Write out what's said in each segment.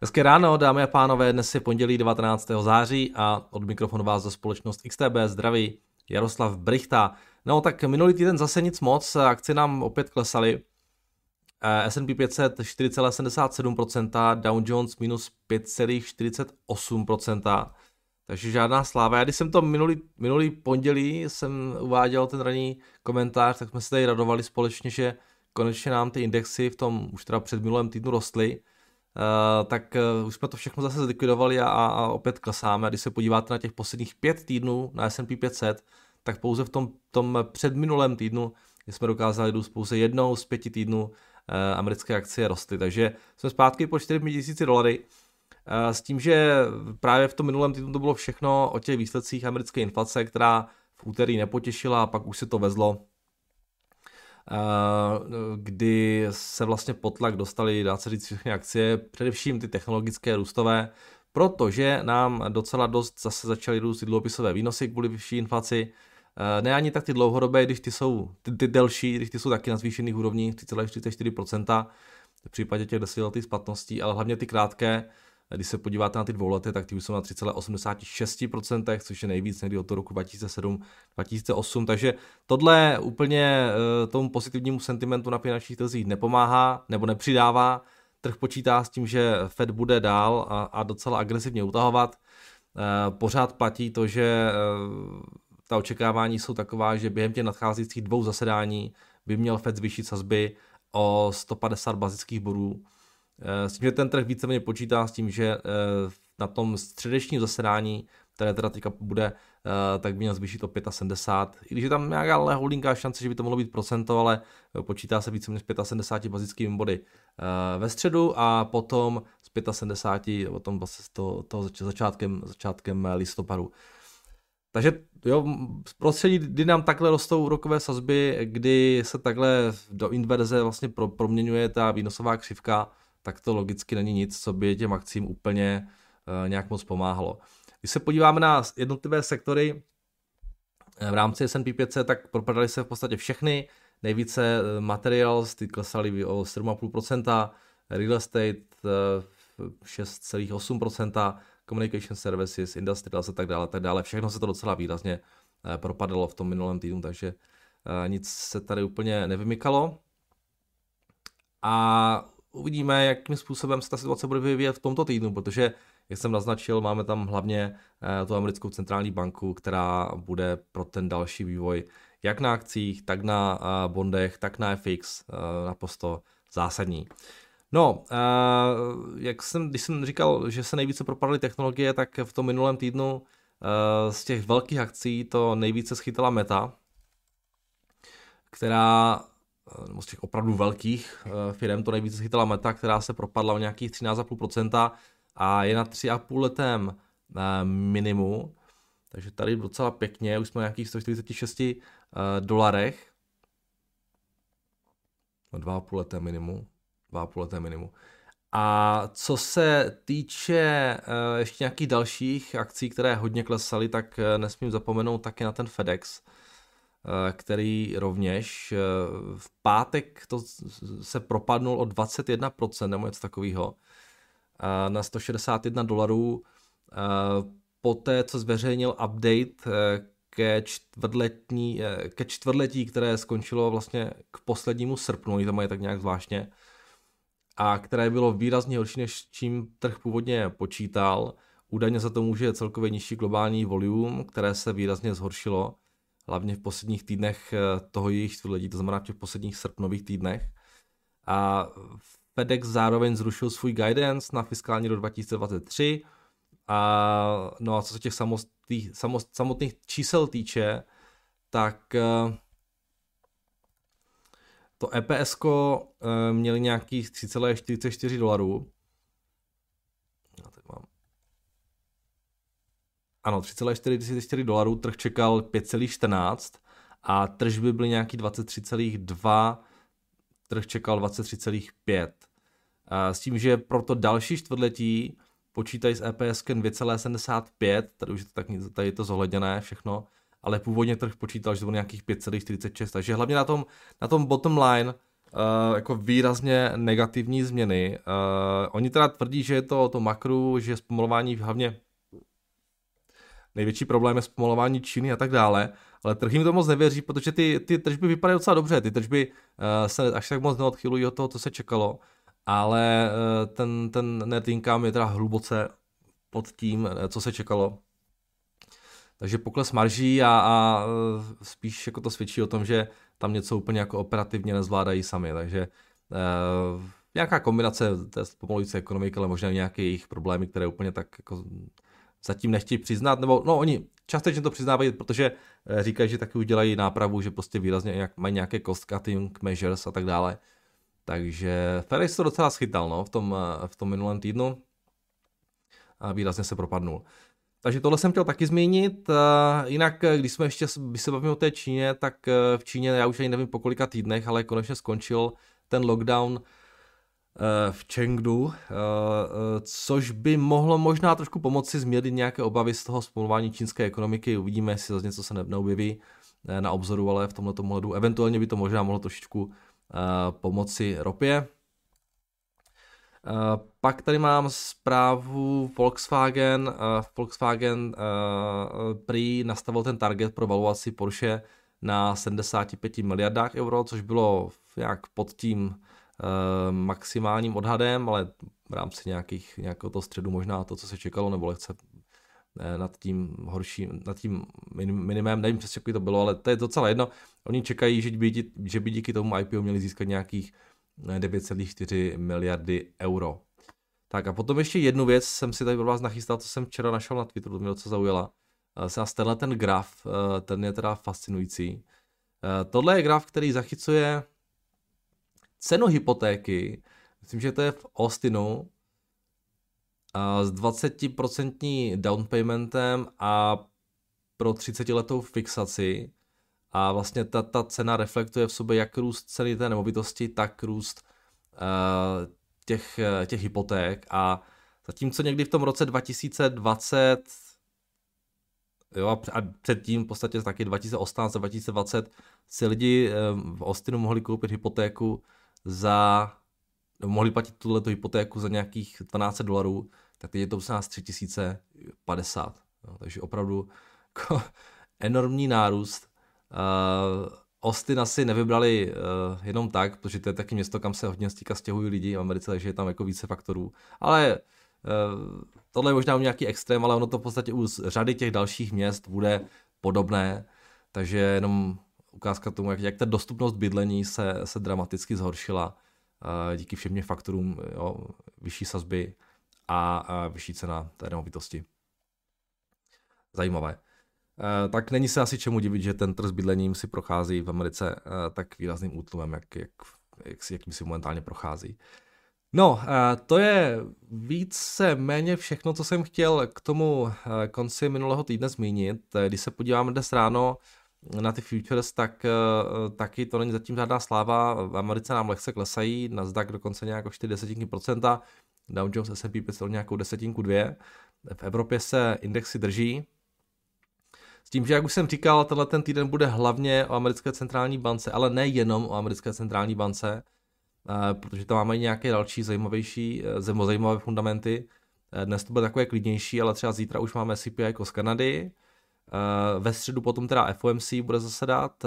Hezké ráno, dámy a pánové, dnes je pondělí 19. září a od mikrofonu vás za společnost XTB zdraví Jaroslav Brichta. No tak minulý týden zase nic moc, akcie nám opět klesaly. S&P 500 4,77%, Dow Jones minus 5,48%. Takže žádná sláva. Já když jsem to minulý, minulý pondělí jsem uváděl ten ranní komentář, tak jsme se tady radovali společně, že konečně nám ty indexy v tom už teda před minulém týdnu rostly. Uh, tak uh, už jsme to všechno zase zlikvidovali a, a opět klesáme. Když se podíváte na těch posledních pět týdnů na S&P 500, tak pouze v tom, tom předminulém týdnu jsme dokázali růst pouze jednou z pěti týdnů uh, americké akcie rostly. Takže jsme zpátky po 4 000 dolary. S tím, že právě v tom minulém týdnu to bylo všechno o těch výsledcích americké inflace, která v úterý nepotěšila a pak už se to vezlo kdy se vlastně potlak dostali, dá se říct, všechny akcie, především ty technologické růstové, protože nám docela dost zase začaly růst dluhopisové výnosy kvůli vyšší inflaci. Ne ani tak ty dlouhodobé, když ty jsou ty, ty delší, když ty jsou taky na zvýšených úrovních 3,44%, v případě těch desetiletých splatností, ale hlavně ty krátké, když se podíváte na ty dvoulety, tak ty už jsou na 3,86%, což je nejvíc někdy od toho roku 2007-2008. Takže tohle úplně eh, tomu pozitivnímu sentimentu na finančních trzích nepomáhá nebo nepřidává. Trh počítá s tím, že Fed bude dál a, a docela agresivně utahovat. Eh, pořád platí to, že eh, ta očekávání jsou taková, že během těch nadcházejících dvou zasedání by měl Fed zvýšit sazby o 150 bazických bodů s tím, že ten trh víceméně počítá s tím, že eh, na tom středečním zasedání, které teda teďka bude, eh, tak by měl zvýšit o 75. I když je tam nějaká ale holdingová šance, že by to mohlo být procento, ale počítá se více než 75 bazickými body ve středu a potom z 75, potom vlastně toho, toho začátkem, začátkem listopadu. Takže jo, v prostředí, kdy nám takhle rostou úrokové sazby, kdy se takhle do inverze vlastně proměňuje ta výnosová křivka, tak to logicky není nic, co by těm akcím úplně uh, nějak moc pomáhalo. Když se podíváme na jednotlivé sektory eh, v rámci S&P 500, tak propadaly se v podstatě všechny. Nejvíce eh, materials, ty klesaly o 7,5%, real estate 6,8%, communication services, industrials a tak dále, tak dále. Všechno se to docela výrazně propadalo v tom minulém týdnu, takže nic se tady úplně nevymykalo. A uvidíme, jakým způsobem se ta situace bude vyvíjet v tomto týdnu, protože, jak jsem naznačil, máme tam hlavně eh, tu americkou centrální banku, která bude pro ten další vývoj jak na akcích, tak na eh, bondech, tak na FX eh, naprosto zásadní. No, jak jsem, když jsem říkal, že se nejvíce propadaly technologie, tak v tom minulém týdnu z těch velkých akcí to nejvíce schytala Meta, která nebo z těch opravdu velkých eh, firm to nejvíce schytala Meta, která se propadla o nějakých 13,5% a je na 3,5 letém eh, minimu. Takže tady docela pěkně, už jsme na nějakých 146 dolarech. 2,5 leté minimu. 2,5 leté minimu. A co se týče ještě nějakých dalších akcí, které hodně klesaly, tak nesmím zapomenout taky na ten FedEx, Eh, který rovněž eh, v pátek to se propadnul o 21% nebo něco takového eh, na 161 dolarů po té, co zveřejnil update ke, čtvrtletní, ke čtvrtletí, které skončilo vlastně k poslednímu srpnu, oni to mají tak nějak zvláštně, a které bylo výrazně horší, než čím trh původně počítal. Údajně za to může celkově nižší globální volume, které se výrazně zhoršilo hlavně v posledních týdnech eh, toho jejich čtvrtletí, to znamená v těch posledních srpnových týdnech. A FedEx zároveň zrušil svůj guidance na fiskální rok 2023. A, no a co se těch samotných, samotných čísel týče, tak eh, to EPS eh, měli nějakých 3,44 dolarů ano, 3,44 dolarů, trh čekal 5,14 a tržby byly nějaký 23,2, trh čekal 23,5. S tím, že pro to další čtvrtletí počítají s EPS 2,75, tady už je to, tak, tady je to zohledněné všechno, ale původně trh počítal, že to bylo nějakých 5,46, takže hlavně na tom, na tom bottom line jako výrazně negativní změny. Uh, oni teda tvrdí, že je to to makru, že zpomalování hlavně největší problém je zpomalování Číny a tak dále, ale trh jim to moc nevěří, protože ty, ty tržby vypadají docela dobře, ty tržby uh, se až tak moc neodchylují od toho, co se čekalo, ale uh, ten, ten net income je teda hluboce pod tím, co se čekalo. Takže pokles marží a, a spíš jako to svědčí o tom, že tam něco úplně jako operativně nezvládají sami, takže uh, nějaká kombinace té pomalující ekonomiky, ale možná nějaké jejich problémy, které úplně tak jako zatím nechtějí přiznat, nebo no oni částečně to přiznávají, protože eh, říkají, že taky udělají nápravu, že prostě výrazně jak, mají nějaké cost cutting measures a tak dále. Takže Ferris to docela schytal no, v, tom, eh, v tom minulém týdnu a výrazně se propadnul. Takže tohle jsem chtěl taky zmínit. Jinak, když jsme ještě, když se bavíme o té Číně, tak v Číně, já už ani nevím po kolika týdnech, ale konečně skončil ten lockdown v Chengdu, což by mohlo možná trošku pomoci změnit nějaké obavy z toho zpomalování čínské ekonomiky. Uvidíme, jestli zase něco se neobjeví na obzoru, ale v tomhle ohledu eventuálně by to možná mohlo trošičku pomoci ropě. Pak tady mám zprávu Volkswagen. Volkswagen prý nastavil ten target pro valuaci Porsche na 75 miliardách euro, což bylo nějak pod tím maximálním odhadem, ale v rámci nějakých, nějakého toho středu možná to, co se čekalo, nebo lehce nad tím horším, nad tím minimem, nevím přesně, jak to bylo, ale to je docela jedno. Oni čekají, že by, že by díky tomu IPO měli získat nějakých 9,4 miliardy euro. Tak a potom ještě jednu věc jsem si tady pro vás nachystal, co jsem včera našel na Twitteru, to mě docela zaujala. Se nás tenhle ten graf, eh, ten je teda fascinující. Eh, tohle je graf, který zachycuje cenu hypotéky, myslím, že to je v Austinu, s 20% down paymentem a pro 30 letou fixaci. A vlastně ta, ta cena reflektuje v sobě jak růst ceny té nemovitosti, tak růst uh, těch, těch hypoték. A zatímco někdy v tom roce 2020 jo, a předtím v podstatě taky 2018 a 2020 si lidi v Austinu mohli koupit hypotéku za, no, mohli platit tuhle hypotéku za nějakých 12 dolarů, tak teď je to nás 3050. Jo, takže opravdu jako enormní nárůst Uh, Austin asi nevybrali uh, jenom tak, protože to je taky město, kam se hodně stýka stěhují lidi v Americe, takže je tam jako více faktorů. Ale uh, tohle je možná nějaký extrém, ale ono to v podstatě u řady těch dalších měst bude podobné, takže jenom ukázka tomu, jak, jak ta dostupnost bydlení se, se dramaticky zhoršila uh, díky všem faktorům, jo, vyšší sazby a, vyšší cena té nemovitosti. Zajímavé. Eh, tak není se asi čemu divit, že ten trh s bydlením si prochází v Americe eh, tak výrazným útlumem, jak, jak, jak, jakým si momentálně prochází. No, eh, to je více méně všechno, co jsem chtěl k tomu konci minulého týdne zmínit. Když se podíváme dnes ráno na ty futures, tak taky to není zatím žádná sláva. V Americe nám lehce klesají, Nasdaq dokonce nějak o 4 desetinky procenta, Dow Jones S&P 500 nějakou desetinku dvě. V Evropě se indexy drží, s tím, že jak už jsem říkal, tenhle ten týden bude hlavně o americké centrální bance, ale ne jenom o americké centrální bance, eh, protože tam máme nějaké další zajímavější, eh, zajímavé fundamenty. Eh, dnes to bude takové klidnější, ale třeba zítra už máme CPI jako z Kanady. Ve středu potom teda FOMC bude zasedat,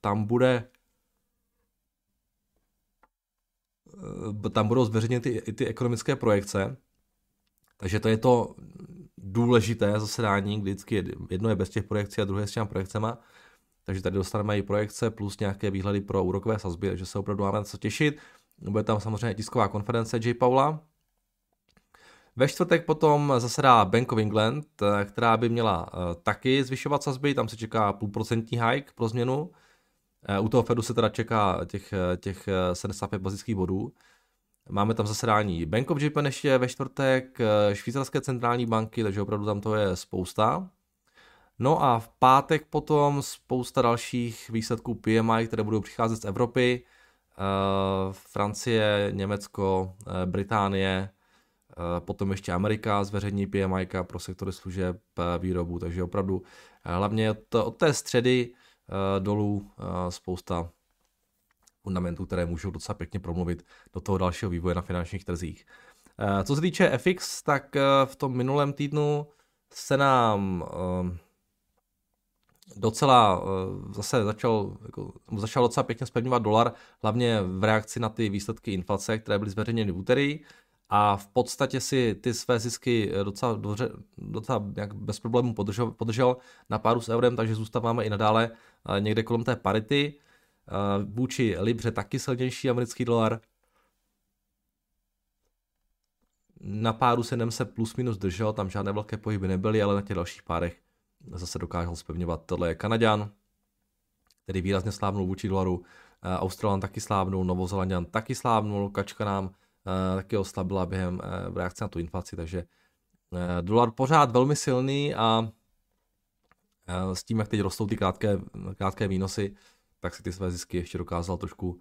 tam bude tam budou zveřejněny ty, ty ekonomické projekce, takže to je to důležité zasedání, kdy vždycky jedno je bez těch projekcí a druhé s těmi projekcema. Takže tady dostaneme i projekce plus nějaké výhledy pro úrokové sazby, takže se opravdu máme na co těšit. Bude tam samozřejmě tisková konference J. Paula. Ve čtvrtek potom zasedá Bank of England, která by měla eh, taky zvyšovat sazby, tam se čeká půlprocentní hike pro změnu. Eh, u toho Fedu se teda čeká těch, eh, těch 75 bazických bodů. Máme tam zasedání Bank of Japan ještě ve čtvrtek, eh, švýcarské centrální banky, takže opravdu tam to je spousta. No a v pátek potom spousta dalších výsledků PMI, které budou přicházet z Evropy. Eh, Francie, Německo, eh, Británie, potom ještě Amerika zveřejní PMI pro sektory služeb, výrobu, takže opravdu hlavně od, té středy dolů spousta fundamentů, které můžou docela pěkně promluvit do toho dalšího vývoje na finančních trzích. Co se týče FX, tak v tom minulém týdnu se nám docela zase začal, jako, začal docela pěkně spevňovat dolar, hlavně v reakci na ty výsledky inflace, které byly zveřejněny v úterý a v podstatě si ty své zisky docela, dobře, docela jak bez problémů podržel, podržel na páru s eurem, takže zůstáváme i nadále někde kolem té parity. Vůči Libře taky silnější americký dolar. Na páru se nem se plus minus držel, tam žádné velké pohyby nebyly, ale na těch dalších párech zase dokázal spevňovat. Tohle je Kanaďan, který výrazně slávnul vůči dolaru. Australan taky slávnul, Novozelandian taky slávnul, Kačka nám Eh, taky oslabila během eh, v reakci na tu inflaci, takže eh, dolar pořád velmi silný a s tím, jak teď rostou ty krátké, krátké výnosy, tak si ty své zisky ještě dokázal trošku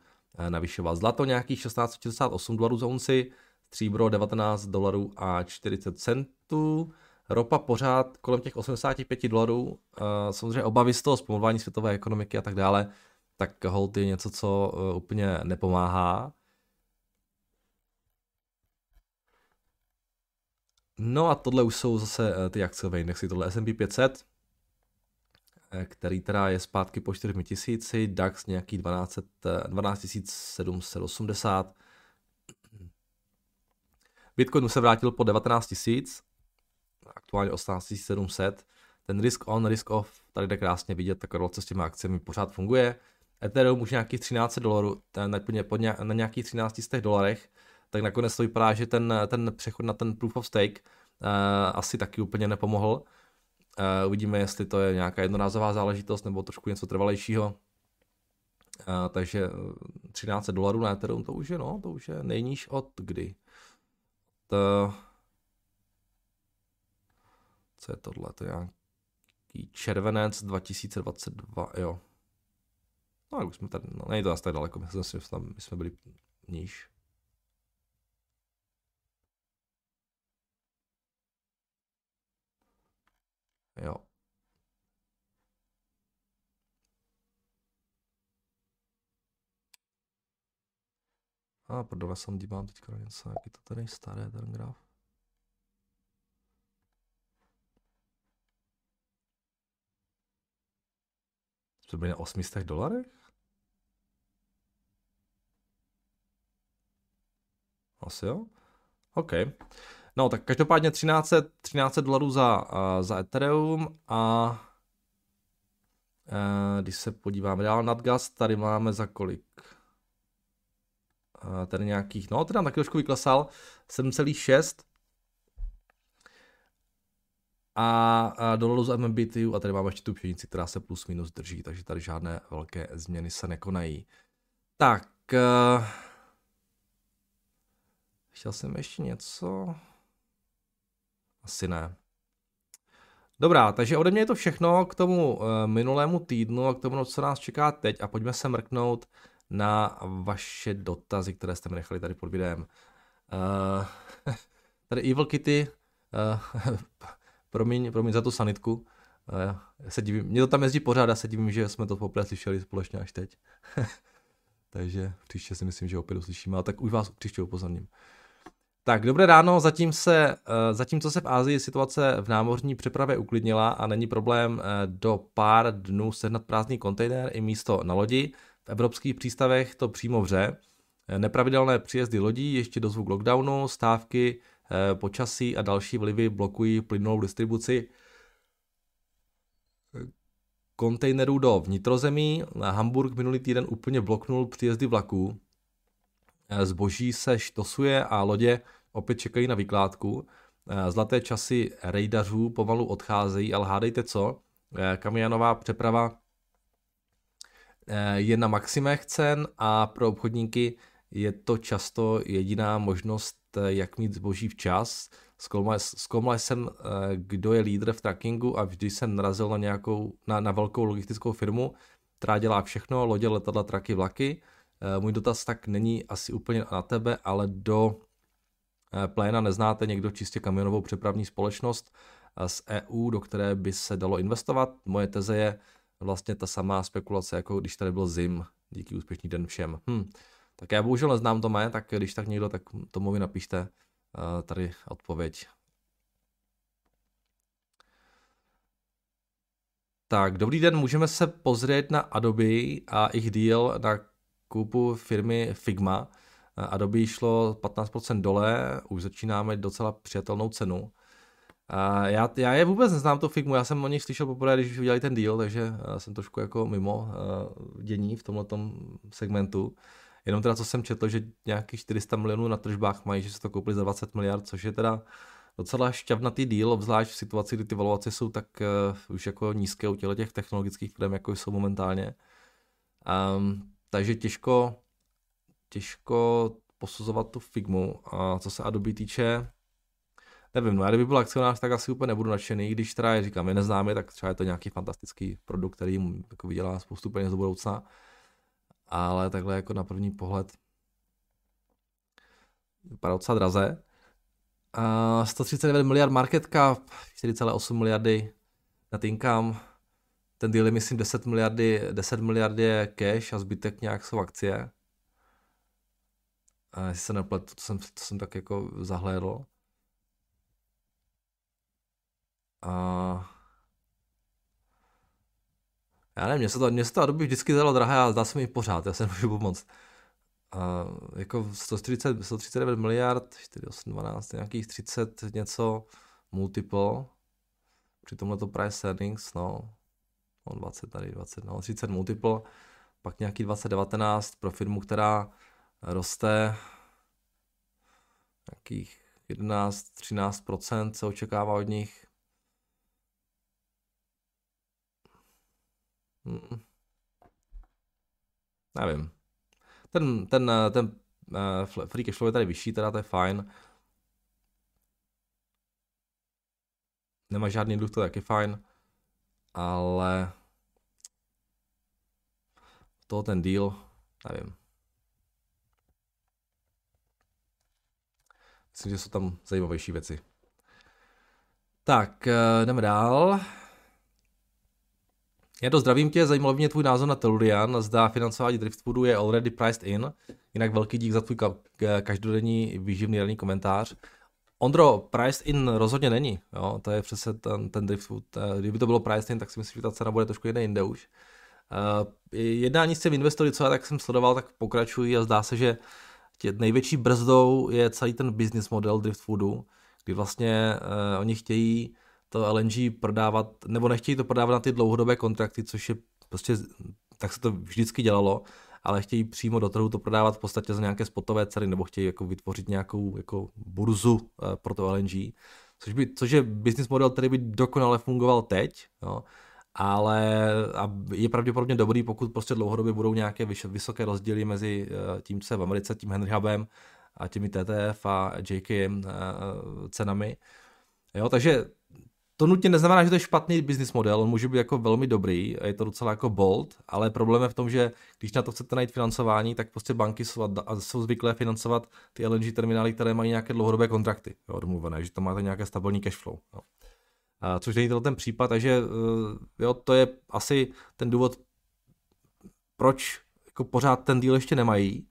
navyšovat. Zlato nějakých 16,68 dolarů za unci, stříbro 19 dolarů a 40 centů, ropa pořád kolem těch 85 dolarů, samozřejmě obavy z toho zpomalování světové ekonomiky a tak dále, tak hold je něco, co úplně nepomáhá. No a tohle už jsou zase eh, ty akciové indexy, tohle S&P 500, eh, který teda je zpátky po 4 tisíci, DAX nějaký 12, 12 780. Bitcoin se vrátil po 19 tisíc, aktuálně 18 700. Ten risk on, risk off, tady jde krásně vidět, ta korelace s těmi akcemi pořád funguje. Ethereum už nějakých 13 dolarů, na nějakých 13 dolarech, tak nakonec to vypadá, že ten, ten přechod na ten proof of stake uh, asi taky úplně nepomohl. Uh, uvidíme, jestli to je nějaká jednorázová záležitost nebo trošku něco trvalejšího. Uh, takže 13 dolarů na Ethereum, to už je, no, to už je nejníž od kdy. To... Co je tohle? To je nějaký červenec 2022, jo. No, už jsme tady, no, není to asi tak daleko, myslím si, že my jsme byli níž. Jo. A prdele, jsem dívám teďka na něco, jak je to tady staré, ten graf. Jsme byli na 800 dolarech? Asi jo? OK. No, tak každopádně 13, 13 dolarů za, uh, za Ethereum a uh, když se podíváme dál nad gas, tady máme za kolik? Uh, tady nějakých, no, tady nám taky trošku vyklesal, 7,6 a, a dolarů za MMBTU a tady máme ještě tu pšenici, která se plus minus drží, takže tady žádné velké změny se nekonají. Tak, uh, chtěl jsem ještě něco... Asi ne. Dobrá, takže ode mě je to všechno k tomu uh, minulému týdnu a k tomu, co nás čeká teď a pojďme se mrknout na vaše dotazy, které jste mi nechali tady pod videem. Uh, tady Evil Kitty, uh, promiň, promiň za tu sanitku, uh, se divím, mě to tam jezdí pořád, já se divím, že jsme to poprvé slyšeli společně až teď. Takže příště si myslím, že opět uslyšíme, ale tak už vás příště upozorním. Tak, dobré ráno, zatím se, eh, zatímco se v Ázii situace v námořní přepravě uklidnila a není problém eh, do pár dnů sehnat prázdný kontejner i místo na lodi, v evropských přístavech to přímo vře. Eh, nepravidelné příjezdy lodí ještě do zvuk lockdownu, stávky, počasí a další vlivy blokují plynulou distribuci kontejnerů do vnitrozemí. Hamburg minulý týden úplně bloknul příjezdy vlaků, zboží se štosuje a lodě opět čekají na vykládku. Eh, zlaté časy rejdařů pomalu odcházejí, ale hádejte co, eh, kamionová přeprava je na maximech cen a pro obchodníky je to často jediná možnost, jak mít zboží včas. Zkoumal jsem, kdo je lídr v trackingu a vždy jsem narazil na nějakou, na, na velkou logistickou firmu, která dělá všechno, lodě, letadla, traky, vlaky Eh, můj dotaz tak není asi úplně na tebe, ale do eh, pléna neznáte někdo čistě kamionovou přepravní společnost eh, z EU, do které by se dalo investovat. Moje teze je vlastně ta samá spekulace, jako když tady byl ZIM díky úspěšný den všem. Hm. Tak já bohužel neznám to mé, tak když tak někdo, tak tomu mi napište tady odpověď. Tak, dobrý den, můžeme se pozrieť na Adobe a ich deal na koupu firmy Figma. Adobe šlo 15% dole, už začínáme docela přijatelnou cenu. A já, já je vůbec neznám to Figmu, já jsem o nich slyšel poprvé, když udělali ten deal, takže jsem trošku jako mimo uh, dění v tomhle segmentu. Jenom teda, co jsem četl, že nějakých 400 milionů na tržbách mají, že se to koupili za 20 miliard, což je teda docela šťavnatý díl, obzvlášť v situaci, kdy ty valuace jsou tak uh, už jako nízké u těch technologických firm, jako jsou momentálně. Um, takže těžko, těžko posuzovat tu Figmu. A co se Adobe týče, nevím, no já kdyby byl akcionář, tak asi úplně nebudu nadšený, když teda je říkám, je neznáme, tak třeba je to nějaký fantastický produkt, který mu jako vydělá spoustu peněz do budoucna. Ale takhle jako na první pohled vypadá docela draze. Uh, 139 miliard market cap, 4,8 miliardy net income, ten deal je myslím 10 miliardy, 10 miliardy je cash a zbytek nějak jsou akcie. A jestli se nepletu, to jsem, to jsem tak jako zahlédl. A... Já nevím, mě se to, mě se to Adobe vždycky zdalo drahé a zdá se mi pořád, já se nemůžu pomoct. A jako 140, 139 miliard, 4, 8, 12, nějakých 30 něco multiple, při tomhle to price earnings, no, no 20 tady, 20, no 30 multiple, pak nějaký 2019 pro firmu, která roste nějakých 11-13% se očekává od nich. Hmm. Nevím. Ten, ten, ten uh, free cash flow je tady vyšší, teda to je fajn. Nemá žádný dluh, to je taky fajn. Ale to ten deal, nevím. Myslím, že jsou tam zajímavější věci. Tak, eh, jdeme dál. Já to zdravím tě, zajímal mě tvůj názor na Tellurian, zda financování Driftwoodu je already priced in, jinak velký dík za tvůj každodenní výživný ranný komentář. Ondro, priced in rozhodně není, jo? to je přece ten, ten Driftwood, eh, kdyby to bylo priced in, tak si myslím, že ta cena bude trošku jiné jinde už. Uh, jednání s těmi investory, co já tak jsem sledoval, tak pokračují a zdá se, že tě největší brzdou je celý ten business model Driftwoodu, kdy vlastně uh, oni chtějí to LNG prodávat, nebo nechtějí to prodávat na ty dlouhodobé kontrakty, což je prostě, tak se to vždycky dělalo, ale chtějí přímo do trhu to prodávat v podstatě za nějaké spotové ceny, nebo chtějí jako vytvořit nějakou jako burzu uh, pro to LNG, což, by, což je business model, který by dokonale fungoval teď, jo, ale je pravděpodobně dobrý, pokud prostě dlouhodobě budou nějaké vysoké rozdíly mezi eh, tím, co je v Americe, tím Henry Hubem a těmi TTF a JKM eh, cenami. Jo, takže to nutně neznamená, že to je špatný business model, on může být jako velmi dobrý, je to docela jako bold, ale problém je v tom, že když na to chcete najít financování, tak prostě banky jsou, jsou zvyklé financovat ty LNG terminály, které mají nějaké dlouhodobé kontrakty, jo, domluvené, že tam máte nějaké stabilní cash flow. Jo což není ten případ, takže eh, jo, to je asi ten důvod, proč jako pořád ten díl ještě nemají.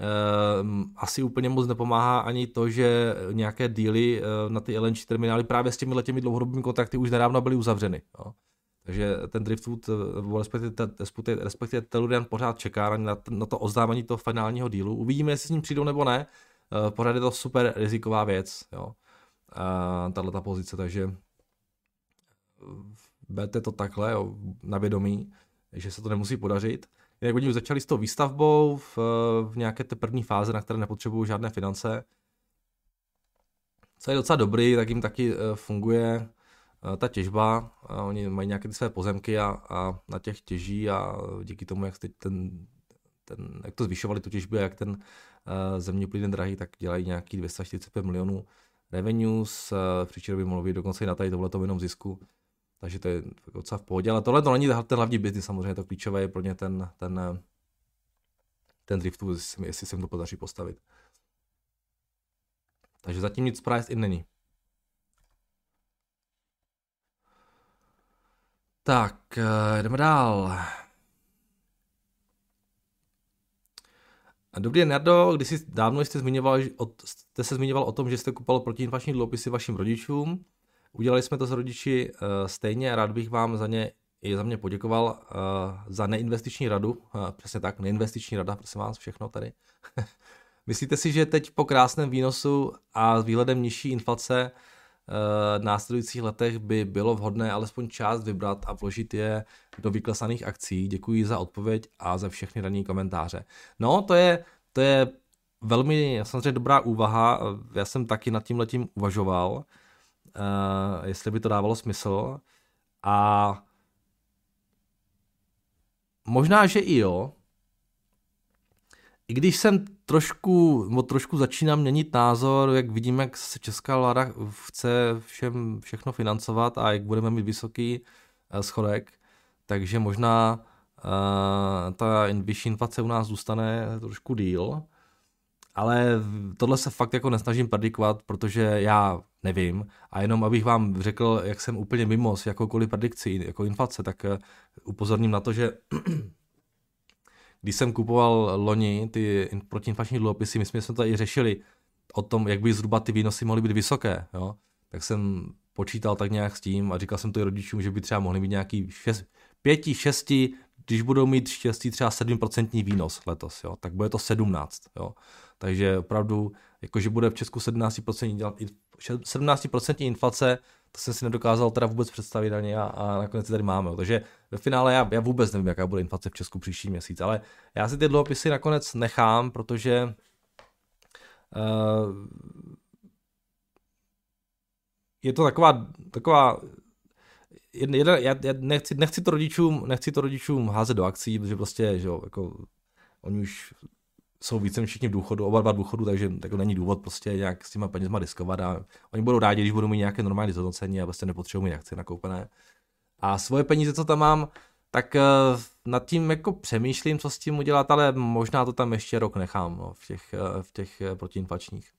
Ehm, asi úplně moc nepomáhá ani to, že nějaké díly eh, na ty LNG terminály právě s těmi letěmi dlouhodobými kontrakty už nedávno byly uzavřeny. Jo. Takže ten Driftwood, eh, respektive, respektive, Tellurian pořád čeká na, na to oznámení toho finálního dílu. Uvidíme, jestli s ním přijdou nebo ne. Pořád je to super riziková věc, jo. tahle ta pozice, takže berte to takhle jo, na vědomí, že se to nemusí podařit. Jinak oni už začali s tou výstavbou v, v nějaké té první fáze, na které nepotřebují žádné finance. Co je docela dobrý, tak jim taky eh, funguje eh, ta těžba. Oni mají nějaké ty své pozemky a, a na těch těží a díky tomu, jak ten, ten, jak to zvyšovali tu těžbu, jak ten uh, zeměplyn je drahý, tak dělají nějaký 245 milionů revenues, uh, příště by mohlo být dokonce i na tady tohleto jenom zisku. Takže to je docela v pohodě, ale tohle to není ten hlavní business, samozřejmě to klíčové je pro ně ten, ten, ten driftu, jestli se mi to podaří postavit. Takže zatím nic price in není. Tak, eh, jdeme dál. Dobrý den, Nardo, když jsi dávno jste, zmiňoval, jste se zmiňoval o tom, že jste kupoval protiinflační dluhopisy vašim rodičům. Udělali jsme to s rodiči uh, stejně a rád bych vám za ně i za mě poděkoval uh, za neinvestiční radu. Uh, přesně tak, neinvestiční rada, prosím vás, všechno tady. Myslíte si, že teď po krásném výnosu a s výhledem nižší inflace v následujících letech by bylo vhodné alespoň část vybrat a vložit je do vyklesaných akcí. Děkuji za odpověď a za všechny ranní komentáře. No, to je, to je velmi samozřejmě dobrá úvaha. Já jsem taky nad tím letím uvažoval, uh, jestli by to dávalo smysl. A možná, že i jo, i když jsem trošku, no trošku začínám měnit názor, jak vidím, jak se česká vláda chce všem všechno financovat a jak budeme mít vysoký uh, schodek, takže možná uh, ta vyšší inflace u nás zůstane trošku díl, ale tohle se fakt jako nesnažím predikovat, protože já nevím a jenom abych vám řekl, jak jsem úplně mimo s jakoukoliv predikcí jako inflace, tak uh, upozorním na to, že když jsem kupoval loni ty protiinflační dluhopisy, my jsme to i řešili o tom, jak by zhruba ty výnosy mohly být vysoké, jo? tak jsem počítal tak nějak s tím a říkal jsem to i rodičům, že by třeba mohli mít nějaký 5, 6, když budou mít štěstí třeba 7% výnos letos, jo, tak bude to 17. Jo. Takže opravdu, jakože bude v Česku 17%, 17% inflace, to jsem si nedokázal teda vůbec představit ani a, a nakonec tady máme. Takže ve finále já, já vůbec nevím, jaká bude inflace v Česku příští měsíc, ale já si ty dluhopisy nakonec nechám, protože uh, je to taková, taková jedna, já, já nechci, nechci, to rodičům, nechci to rodičům házet do akcí, protože prostě, že jo, jako oni už jsou více všichni v důchodu, oba dva důchodu, takže jako není důvod prostě nějak s těma penězma diskovat a oni budou rádi, když budou mít nějaké normální zhodnocení a prostě nepotřebují mít akce nakoupené. A svoje peníze, co tam mám, tak uh, nad tím jako přemýšlím, co s tím udělat, ale možná to tam ještě rok nechám no, v těch, uh, v těch uh, protiinflačních.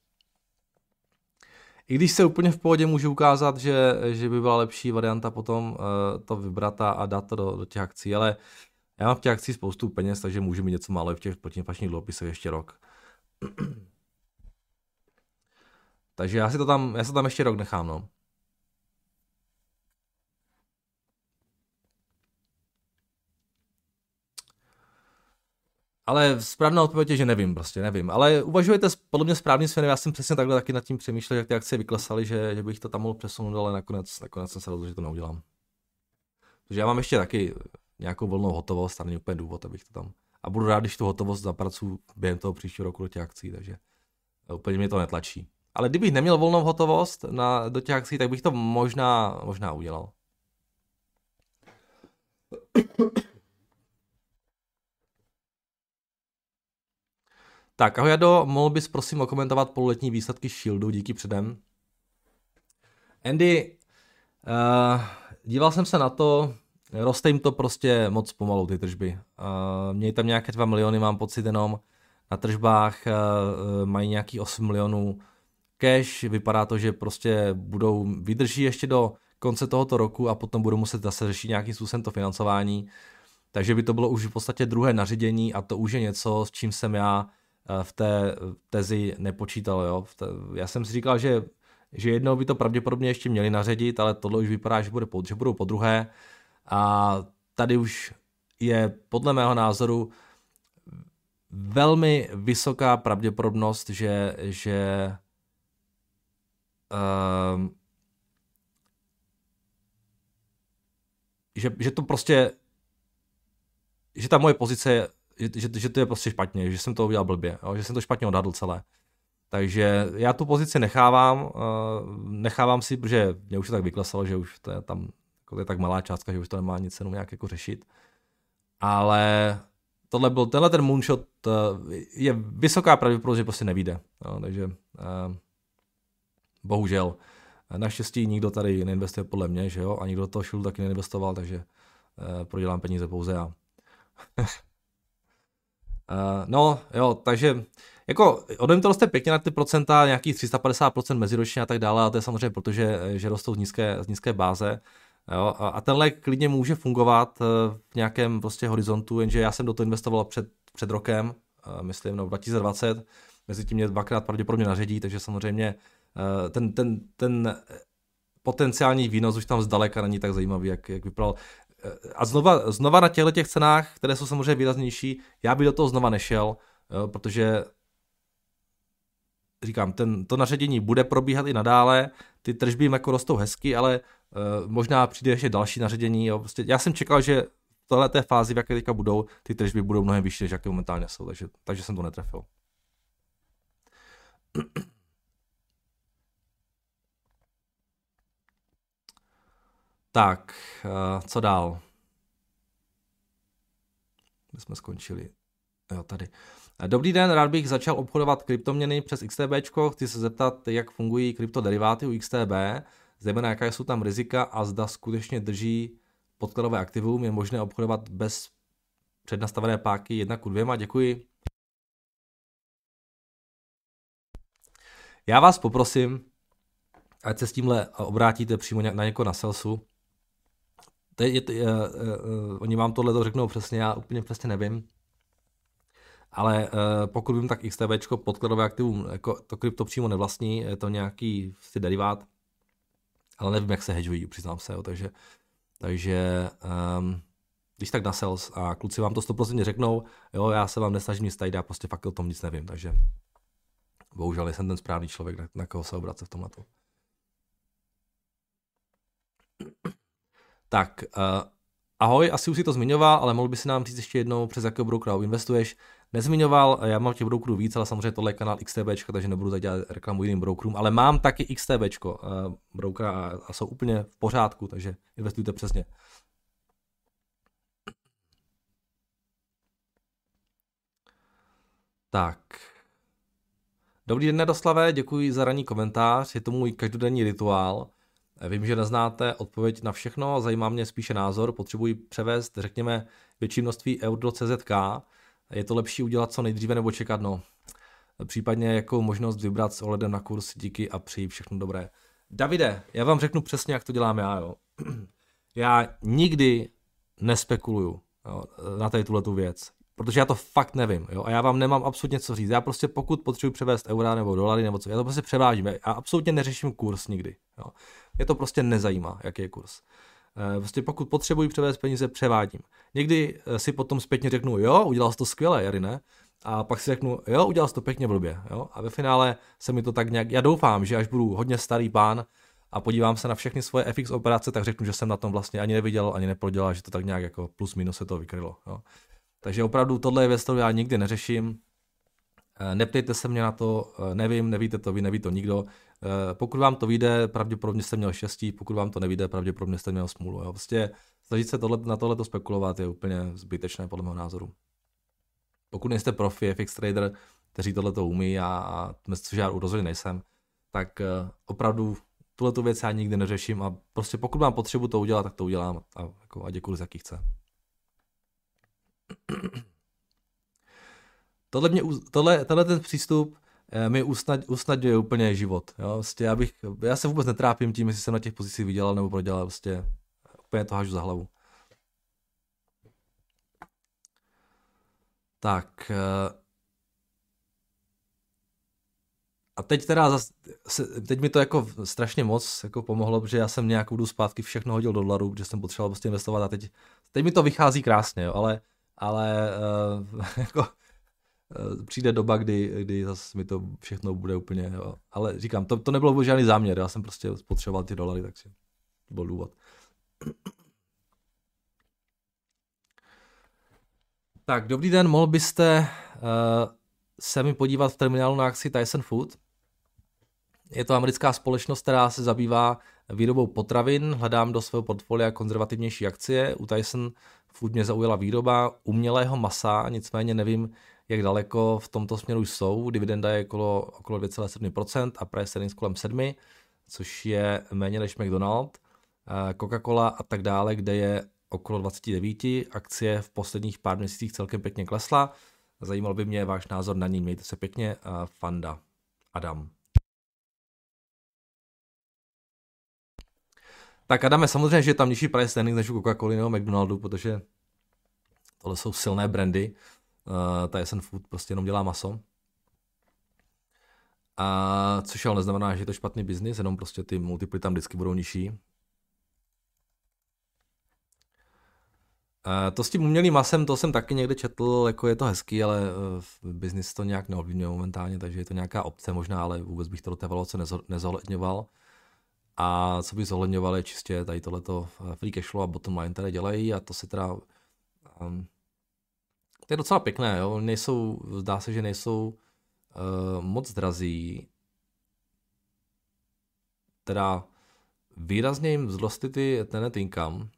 I když se úplně v pohodě můžu ukázat, že, že by byla lepší varianta potom to vybrat a, a dát to do, do těch akcí, ale já mám v těch akcích spoustu peněz, takže můžu mít něco málo v těch protiinflačních dluhopisech ještě rok. takže já si to tam, já se tam ještě rok nechám, no. Ale správná odpověď je, že nevím, prostě nevím. Ale uvažujete podle mě správným směrem, já jsem přesně takhle taky nad tím přemýšlel, jak ty akcie vyklesaly, že, že bych to tam mohl přesunout, ale nakonec, nakonec jsem se rozhodl, že to neudělám. Takže já mám ještě taky nějakou volnou hotovost a není úplně důvod, abych to tam... A budu rád, když tu hotovost zapracuju během toho příštího roku do těch akcí, takže úplně mě to netlačí. Ale kdybych neměl volnou hotovost na, do těch akcí, tak bych to možná, možná udělal. Tak, ahoj Jado, mohl bys prosím okomentovat pololetní výsledky Shieldu, díky předem. Andy, uh, díval jsem se na to, roste jim to prostě moc pomalu, ty tržby. Uh, mějí tam nějaké 2 miliony, mám pocit jenom, na tržbách uh, mají nějaký 8 milionů cash, vypadá to, že prostě budou, vydrží ještě do konce tohoto roku a potom budou muset zase řešit nějakým způsobem to financování. Takže by to bylo už v podstatě druhé nařízení a to už je něco, s čím jsem já Eh, v té tezi nepočítal. Jo? Já jsem si říkal, že, že jednou by to pravděpodobně ještě měli naředit, ale tohle už vypadá, že, bude, že budou po druhé. A tady už je podle mého názoru velmi vysoká pravděpodobnost, že, že uh, že, že to prostě že ta moje pozice že, že, že to je prostě špatně, že jsem to udělal blbě, jo, že jsem to špatně odhadl celé. Takže já tu pozici nechávám, uh, nechávám si, protože mě už to tak vyklesalo, že už to je tam jako to je tak malá částka, že už to nemá nic cenu nějak jako řešit. Ale tohle byl, tenhle ten moonshot uh, je vysoká pravděpodobnost, že prostě nevíde. Jo, takže uh, bohužel. Naštěstí nikdo tady neinvestuje podle mě, že jo, a nikdo to šul taky neinvestoval, takže uh, prodělám peníze pouze já. No, jo, takže jako odem to roste pěkně na ty procenta, nějakých 350% meziročně a tak dále, a to je samozřejmě proto, že, že rostou z nízké, z nízké báze. Jo, a, tenhle klidně může fungovat uh, v nějakém prostě horizontu, jenže já jsem do toho investoval před, před rokem, myslím, no 2020, mezi tím mě dvakrát pravděpodobně naředí, takže samozřejmě ten, ten, ten potenciální výnos už tam zdaleka není tak zajímavý, jak, jak vypadal. A znova, znova na těchto těch cenách, které jsou samozřejmě výraznější, já bych do toho znova nešel, protože říkám, ten, to naředění bude probíhat i nadále, ty tržby jim jako rostou hezky, ale možná přijde ještě další naředění. Jo. Prostě já jsem čekal, že v této té fázi, v jaké teďka budou, ty tržby budou mnohem vyšší, než jaké momentálně jsou, takže, takže jsem to netrefil. Tak, uh, co dál? My jsme skončili. Jo, tady. Dobrý den, rád bych začal obchodovat kryptoměny přes XTB. Chci se zeptat, jak fungují kryptoderiváty u XTB, zejména jaká jsou tam rizika a zda skutečně drží podkladové aktivum. Je možné obchodovat bez přednastavené páky 1 ku 2. Děkuji. Já vás poprosím, ať se s tímhle obrátíte přímo na někoho na Salsu. Teď je, je, je, oni vám tohle to řeknou přesně, já úplně přesně nevím ale uh, pokud vím, tak XTB podkladové aktivum, jako to krypto přímo nevlastní, je to nějaký derivát, ale nevím, jak se hedžují, přiznám se, jo, takže, takže um, když tak na sales a kluci vám to 100% řeknou, jo, já se vám nesnažím nic tajit, já prostě fakt o tom nic nevím, takže bohužel nejsem ten správný člověk, na, na koho se obracet v tomhle. Tak, uh, ahoj, asi už si to zmiňoval, ale mohl by si nám říct ještě jednou, přes jakého brokera investuješ nezmiňoval. Já mám těch brokerů víc, ale samozřejmě tohle je kanál XTB, takže nebudu tady dělat reklamu jiným brokerům, ale mám taky XTB eh, brokera a, a jsou úplně v pořádku, takže investujte přesně. Tak. Dobrý den, Nedoslave, děkuji za ranní komentář, je to můj každodenní rituál. Vím, že neznáte odpověď na všechno, zajímá mě spíše názor, potřebuji převést, řekněme, větší množství eur do CZK, je to lepší udělat co nejdříve nebo čekat, no. Případně jako možnost vybrat s ohledem na kurz, díky a přeji všechno dobré. Davide, já vám řeknu přesně, jak to dělám já, jo. Já nikdy nespekuluju jo, na tady tuhle tu věc, protože já to fakt nevím, jo, a já vám nemám absolutně co říct. Já prostě pokud potřebuji převést eura nebo dolary nebo co, já to prostě převážím. Já absolutně neřeším kurz nikdy, jo. Mě to prostě nezajímá, jaký je kurz. Eh, prostě pokud potřebuji převést peníze, převádím. Někdy eh, si potom zpětně řeknu, jo, udělal jsi to skvěle, Jary, ne? A pak si řeknu, jo, udělal jsi to pěkně blbě, jo? A ve finále se mi to tak nějak, já doufám, že až budu hodně starý pán a podívám se na všechny svoje FX operace, tak řeknu, že jsem na tom vlastně ani neviděl, ani neprodělal, že to tak nějak jako plus minus se to vykrylo, jo? Takže opravdu tohle je věc, kterou já nikdy neřeším. Eh, neptejte se mě na to, nevím, nevíte to vy, neví to nikdo. Eh, pokud vám to vyjde, pravděpodobně jste měl štěstí, pokud vám to nevyjde, pravděpodobně jste měl smůlu. Jo. Prostě snažit se tohle, na tohle spekulovat je úplně zbytečné podle mého názoru. Pokud nejste profi, FX trader, kteří tohle to umí a, a což já rozhodně nejsem, tak uh, opravdu tuhle tu věc já nikdy neřeším a prostě pokud mám potřebu to udělat, tak to udělám a, jako, a děkuji za jaký chce. tohle, mě, tohle, tohle ten přístup Eh, mi usnad, usnadňuje úplně život. Jo? Vlastně já, bych, já se vůbec netrápím tím, jestli jsem na těch pozicích vydělal nebo prodělal. Vlastně úplně to hažu za hlavu. Tak. Eh, a teď teda, zas, teď mi to jako strašně moc jako pomohlo, protože já jsem nějakou dobu zpátky všechno hodil do dolaru, protože jsem potřeboval prostě investovat a teď, teď mi to vychází krásně, jo, ale, ale uh, jako Eh, přijde doba, kdy, kdy zase mi to všechno bude úplně, jo. ale říkám, to, to nebylo žádný záměr, já jsem prostě spotřeboval ty dolary, takže to byl důvod. Tak, dobrý den, mohl byste uh, se mi podívat v terminálu na akci Tyson Food? Je to americká společnost, která se zabývá výrobou potravin. Hledám do svého portfolia konzervativnější akcie. U Tyson Food mě zaujala výroba umělého masa, nicméně nevím, jak daleko v tomto směru jsou. Dividenda je okolo, okolo 2,7% a price earnings kolem 7, což je méně než McDonald, eh, Coca-Cola a tak dále, kde je okolo 29. Akcie v posledních pár měsících celkem pěkně klesla. Zajímal by mě váš názor na ní. Mějte se pěkně. Fanda. Adam. Tak Adame, samozřejmě, že je tam nižší price earnings než u Coca-Cola nebo McDonaldu, protože tohle jsou silné brandy ta SN Food prostě jenom dělá maso. A což ale neznamená, že je to špatný biznis, jenom prostě ty multiply tam vždycky budou nižší. Uh, to s tím umělým masem, to jsem taky někde četl, jako je to hezký, ale v biznis to nějak neovlivňuje momentálně, takže je to nějaká opce možná, ale vůbec bych to do té valuace nezohledňoval. A co bych zohledňoval je čistě tady tohleto eh, free cash flow a bottom line tady dělají a to se teda um, to je docela pěkné, jo? Nejsou, zdá se, že nejsou uh, moc drazí. Teda výrazně jim vzrostly ty net income,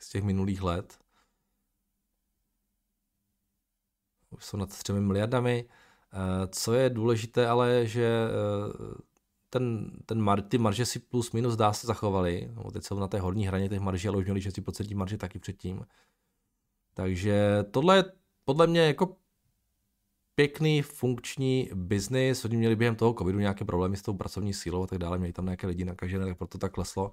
z těch minulých let. Už jsou nad 3 miliardami. Eh, co je důležité, ale že eh, ten, ten mar, ty marže si plus minus dá se zachovaly. No, teď jsou na té horní hraně těch marží, ale už měli 6% marže taky předtím. Takže tohle je podle mě jako pěkný funkční biznis. Oni měli během toho covidu nějaké problémy s tou pracovní sílou a tak dále, měli tam nějaké lidi nakažené, tak proto tak kleslo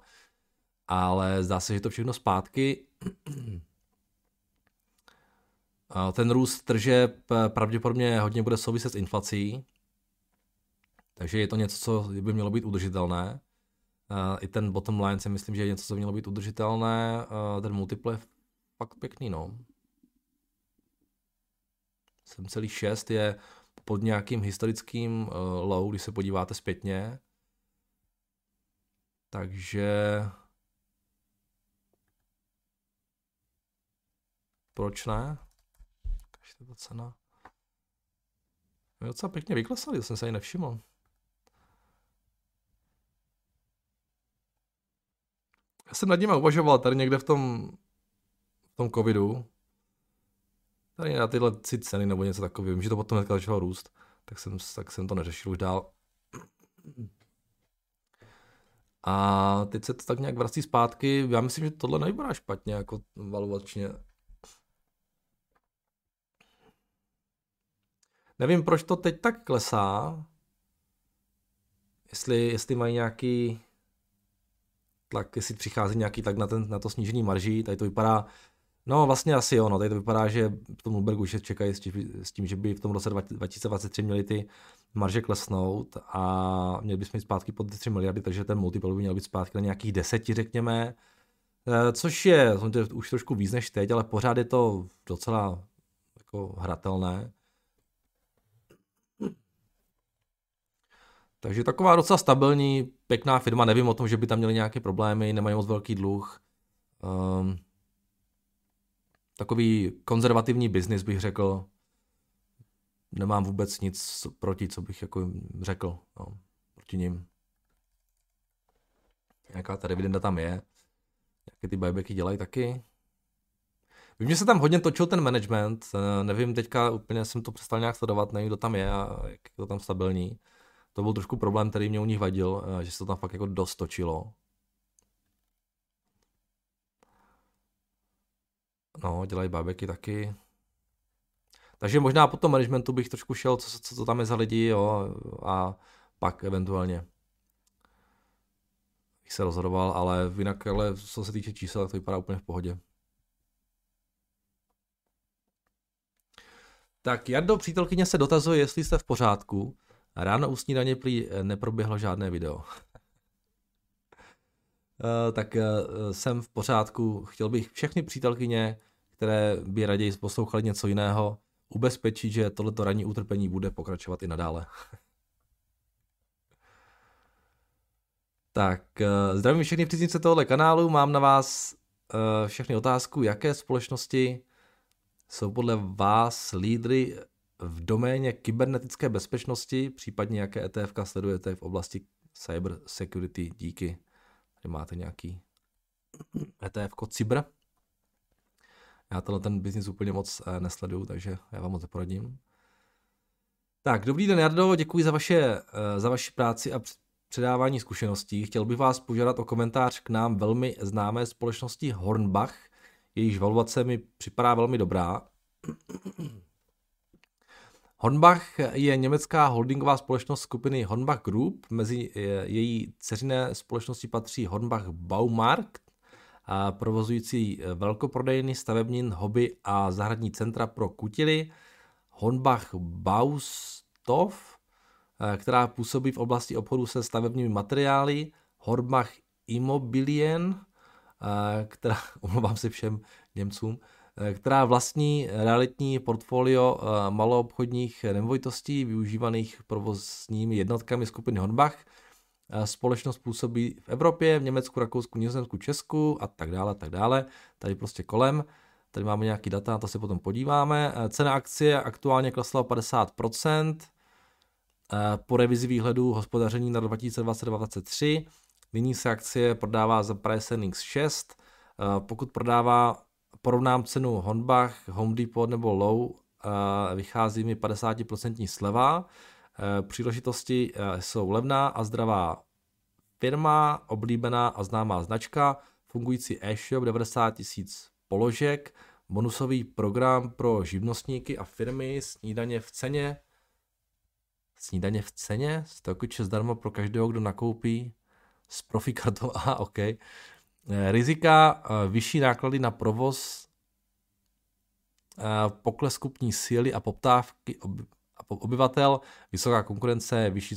ale zdá se, že to všechno zpátky. Ten růst tržeb pravděpodobně hodně bude souviset s inflací, takže je to něco, co by mělo být udržitelné. I ten bottom line si myslím, že je něco, co by mělo být udržitelné. Ten multiple je fakt pěkný, no. 7,6 je pod nějakým historickým low, když se podíváte zpětně. Takže Proč ne? Každá cena. Docela pěkně vyklesali, to jsem se ani nevšiml. Já jsem nad nimi uvažoval tady někde v tom, v tom covidu. Tady na tyhle ceny nebo něco takového. Vím, že to potom hnedka začalo růst, tak jsem, tak jsem to neřešil už dál. A teď se to tak nějak vrací zpátky. Já myslím, že tohle nevypadá špatně, jako valuačně. Nevím, proč to teď tak klesá. Jestli, jestli mají nějaký tlak, jestli přichází nějaký tlak na, ten, na to snížení marží, tady to vypadá, no vlastně asi jo, no, tady to vypadá, že v tom Bloombergu už čekají s tím, s tím, že by v tom roce 2023 měli ty marže klesnout a měli bychom mít zpátky pod 3 miliardy, takže ten multiple by měl být zpátky na nějakých deseti, řekněme, eh, což je už trošku víc než teď, ale pořád je to docela jako hratelné. Takže taková docela stabilní, pěkná firma, nevím o tom, že by tam měli nějaké problémy, nemají moc velký dluh. Um, takový konzervativní biznis bych řekl. Nemám vůbec nic proti, co bych jako řekl no, proti ním. Nějaká ta dividenda tam je. Jaké ty buybacky dělají taky. Vím, že se tam hodně točil ten management, eh, nevím teďka úplně, jsem to přestal nějak sledovat, nevím, kdo tam je a jak je to tam stabilní to byl trošku problém, který mě u nich vadil, eh, že se to tam fakt jako dost točilo. No, dělají bábeky taky. Takže možná po tom managementu bych trošku šel, co, co, co tam je za lidi, jo, a pak eventuálně bych se rozhodoval, ale jinak, ale co se týče čísel, tak to vypadá úplně v pohodě. Tak Jardo, přítelkyně se dotazuje, jestli jste v pořádku. Ráno u snídaně prý eh, neproběhlo žádné video. uh, tak uh, jsem v pořádku. Chtěl bych všechny přítelkyně, které by raději poslouchali něco jiného, ubezpečit, že tohleto ranní utrpení bude pokračovat i nadále. tak, zdravím všechny příznivce tohoto kanálu, mám na vás všechny otázku, jaké společnosti jsou podle vás lídry v doméně kybernetické bezpečnosti, případně jaké ETF sledujete v oblasti cyber security díky. Tady máte nějaký ETF Cibr. Já tenhle ten biznis úplně moc eh, nesleduju, takže já vám moc poradím. Tak, dobrý den Jardo, děkuji za, vaše, eh, za vaši práci a předávání zkušeností. Chtěl bych vás požádat o komentář k nám velmi známé společnosti Hornbach. Jejíž valuace mi připadá velmi dobrá. Hornbach je německá holdingová společnost skupiny Hornbach Group. Mezi její ceřiné společnosti patří Hornbach Baumarkt provozující velkoprodejny, stavebnin, hobby a zahradní centra pro kutily, Honbach Baustov, která působí v oblasti obchodu se stavebními materiály, Horbach Immobilien, která, omlouvám se všem Němcům, která vlastní realitní portfolio maloobchodních nemovitostí využívaných provozními jednotkami skupiny Hornbach. Společnost působí v Evropě, v Německu, Rakousku, Nizozemsku, Česku a tak dále, tak dále. Tady prostě kolem. Tady máme nějaký data, na to se potom podíváme. Cena akcie aktuálně klesla o 50%. Po revizi výhledu hospodaření na 2022-2023 Nyní se akcie prodává za price earnings 6. Eh, pokud prodává, porovnám cenu Honbach, Home Depot nebo Low, eh, vychází mi 50% sleva. Eh, příležitosti jsou levná a zdravá firma, oblíbená a známá značka, fungující e-shop 90 tisíc položek, bonusový program pro živnostníky a firmy, snídaně v ceně, snídaně v ceně, 100 zdarma pro každého, kdo nakoupí s profikartou, aha, OK. Eh, rizika, eh, vyšší náklady na provoz, eh, pokles kupní síly a poptávky obyvatel, vysoká konkurence, vyšší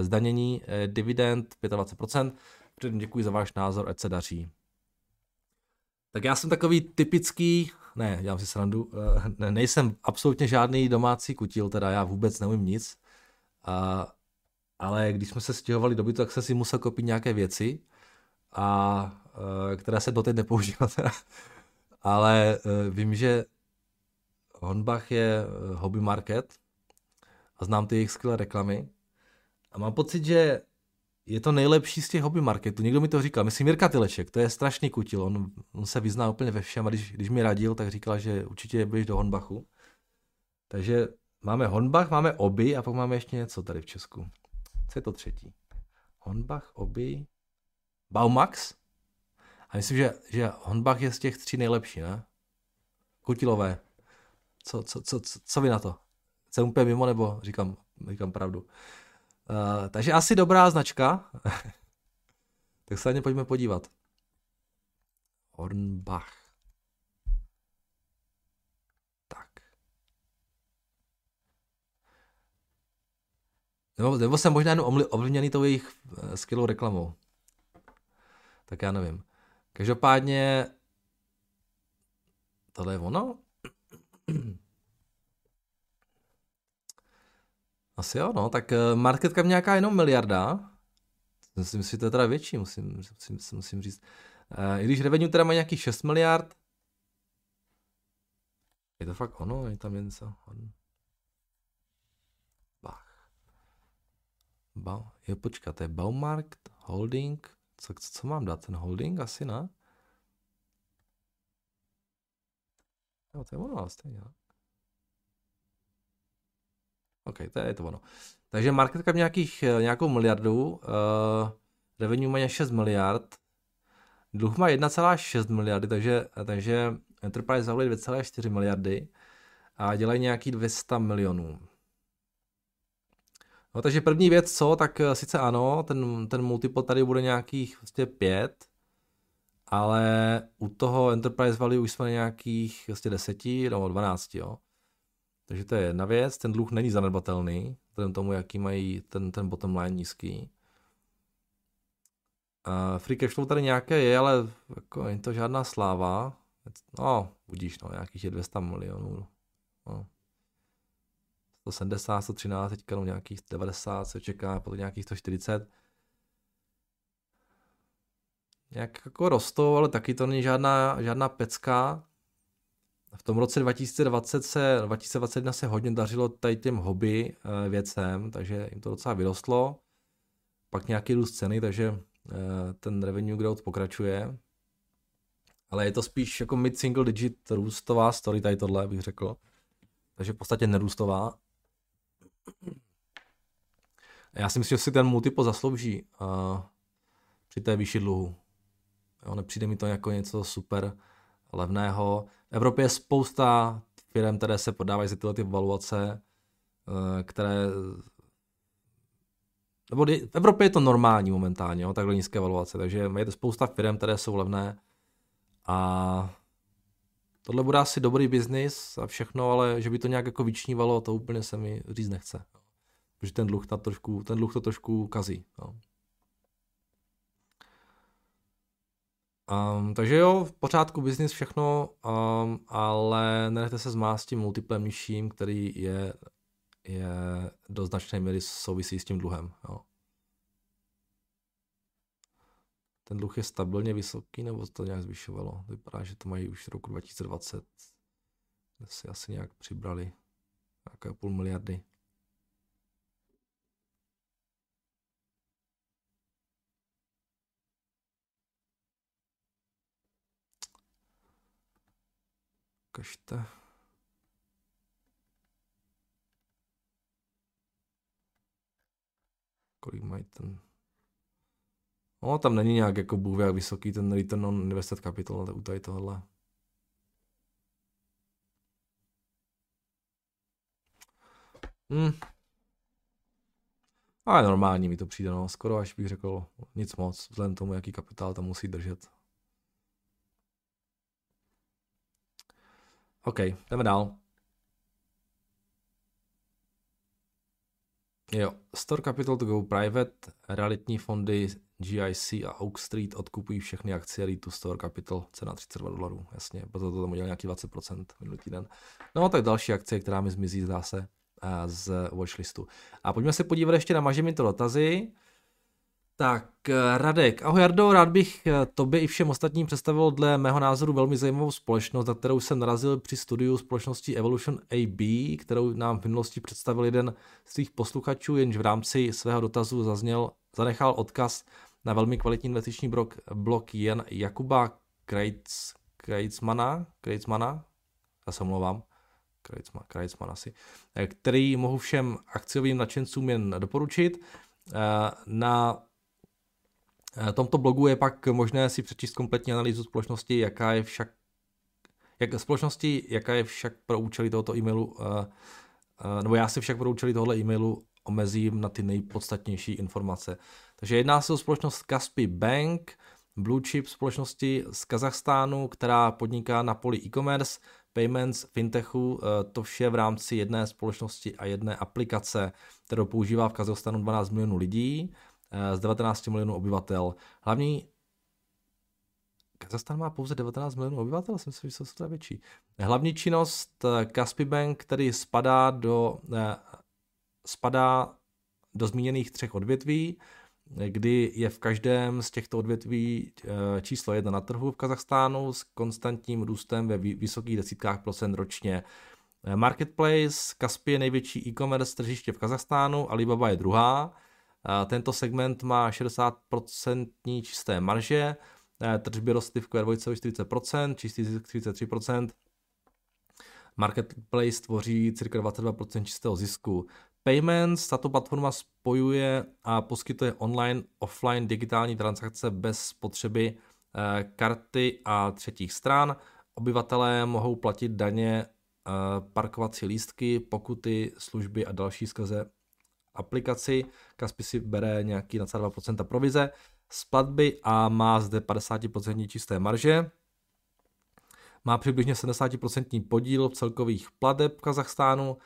zdanění, dividend 25%. Předem děkuji za váš názor, ať se daří. Tak já jsem takový typický, ne, dělám si srandu, ne, nejsem absolutně žádný domácí kutil, teda já vůbec nevím nic. A ale když jsme se stěhovali do bytu, tak jsem si musel koupit nějaké věci, a, e, které se doteď nepoužívá. ale e, vím, že Honbach je e, hobby market a znám ty jejich skvělé reklamy a mám pocit, že je to nejlepší z těch hobby marketů. Někdo mi to říkal, myslím Mirka Tyleček, to je strašný kutil, on, on se vyzná úplně ve všem a když, když mi radil, tak říkal, že určitě budeš do Honbachu. Takže máme Honbach, máme Oby a pak máme ještě něco tady v Česku. Co je to třetí? Honbach, Obi, Baumax? A myslím, že, že Honbach je z těch tří nejlepší, ne? Kutilové. Co, co, co, co, co vy na to? Jsem úplně mimo, nebo říkám, říkám pravdu? Uh, takže asi dobrá značka. tak se na ně pojďme podívat. Hornbach. Nebo, nebo jsem možná jenom ovlivněný tou jejich eh, skvělou reklamou. Tak já nevím. Každopádně tohle je ono? Asi jo, no. Tak eh, market cap nějaká jenom miliarda. Myslím si, že to je teda větší, musím, musím, musím říct. Eh, I když revenue teda má nějaký 6 miliard, je to fakt ono, je tam jen co. Ba, jo, počkat, to je Baumarkt, holding, co, co mám dát, ten holding asi ne? Jo, to je ono, stejně. OK, to je to ono. Takže market cap nějakých, eh, nějakou miliardu, uh, revenue má 6 miliard, dluh má 1,6 miliardy, takže, takže Enterprise Value 2,4 miliardy a dělají nějaký 200 milionů. No, takže první věc, co, tak eh, sice ano, ten, ten multiple tady bude nějakých vlastně pět, ale u toho Enterprise Value už jsme na nějakých vlastně deseti nebo dvanácti, jo. Takže to je jedna věc, ten dluh není zanedbatelný, vzhledem tomu, jaký mají ten, ten bottom line nízký. Uh, free cash flow tady nějaké je, ale jako není to žádná sláva. No, budíš, no, nějakých 200 milionů. No. 170, 113, teďka no nějakých 90 se čeká, potom nějakých 140. Nějak jako rostou, ale taky to není žádná, žádná pecka. V tom roce 2020 se, 2021 se hodně dařilo tady těm hobby eh, věcem, takže jim to docela vyrostlo. Pak nějaký růst ceny, takže eh, ten revenue growth pokračuje. Ale je to spíš jako mid-single digit růstová story tady tohle, bych řekl. Takže v podstatě nerůstová. Já si myslím, že si ten multiple zaslouží uh, při té výši dluhu. Jo, nepřijde mi to jako něco super levného. V Evropě je spousta firm, které se podávají za tyhle ty valuace, uh, které nebo v Evropě je to normální momentálně, jo, takhle nízké valuace, takže je to spousta firm, které jsou levné A tohle bude asi dobrý biznis a všechno, ale že by to nějak jako vyčnívalo, to úplně se mi říct nechce. Protože ten dluh, ta trošku, ten dluh to trošku kazí. No. Um, takže jo, v pořádku biznis všechno, um, ale nenechte se zmást tím multiplem nižším, který je, je do značné míry souvisí s tím dluhem. Jo. Ten dluh je stabilně vysoký, nebo to nějak zvyšovalo? Vypadá, že to mají už roku 2020. Kde si asi nějak přibrali. Nějaké půl miliardy. Ukažte. Kolik mají ten... No, tam není nějak jako bůh jak vysoký ten return on invested capital u tady tohle. Hmm. Ale normální mi to přijde, no. Skoro až bych řekl nic moc, vzhledem tomu, jaký kapitál tam musí držet. OK, jdeme dál. Jo, Store Capital to go private, realitní fondy GIC a Oak Street odkupují všechny akcie Ritu Store Capital, cena 32 dolarů, jasně, proto to tam udělal nějaký 20% minulý týden. No tak další akcie, která mi zmizí, zdá se, eh, z watchlistu. A pojďme se podívat ještě na to dotazy. Tak, eh, Radek, ahoj Jardo, rád bych eh, tobě i všem ostatním představil dle mého názoru velmi zajímavou společnost, na kterou jsem narazil při studiu společnosti Evolution AB, kterou nám v minulosti představil jeden z svých posluchačů, jenž v rámci svého dotazu zazněl, zanechal odkaz na velmi kvalitní investiční blok, blok jen Jakuba Krejc, Krejcmana, Krejcmana, já se omlouvám, Krejcman, Krejcman asi, eh, který mohu všem akciovým nadšencům jen doporučit. Na Eh, tomto blogu je pak možné si přečíst kompletní analýzu společnosti, jaká je však jak společnosti, jaká je však pro účely tohoto e-mailu, uh, uh, nebo já si však pro účely tohoto e-mailu omezím na ty nejpodstatnější informace. Takže jedná se o společnost Kaspi Bank, blue chip společnosti z Kazachstánu, která podniká na poli e-commerce, payments, fintechu, to vše v rámci jedné společnosti a jedné aplikace, kterou používá v Kazachstánu 12 milionů lidí. Eh, z 19 milionů obyvatel. Hlavní Kazachstán má pouze 19 milionů obyvatel, jsem si myslel, že to větší. Hlavní činnost eh, Bank, který spadá do, eh, spadá do zmíněných třech odvětví, kdy je v každém z těchto odvětví číslo jedna na trhu v Kazachstánu s konstantním růstem ve vysokých desítkách procent ročně. Marketplace, Kaspi je největší e-commerce tržiště v Kazachstánu, Alibaba je druhá, tento segment má 60% čisté marže, tržby rostly v Q2 40%, čistý zisk 33%, Marketplace tvoří cirka 22% čistého zisku. Payments, tato platforma spojuje a poskytuje online, offline digitální transakce bez potřeby eh, karty a třetích stran. Obyvatelé mohou platit daně, eh, parkovací lístky, pokuty, služby a další skrze aplikaci. Kaspi si bere nějaký 2% provize z platby a má zde 50% čisté marže. Má přibližně 70% podíl v celkových plateb v Kazachstánu.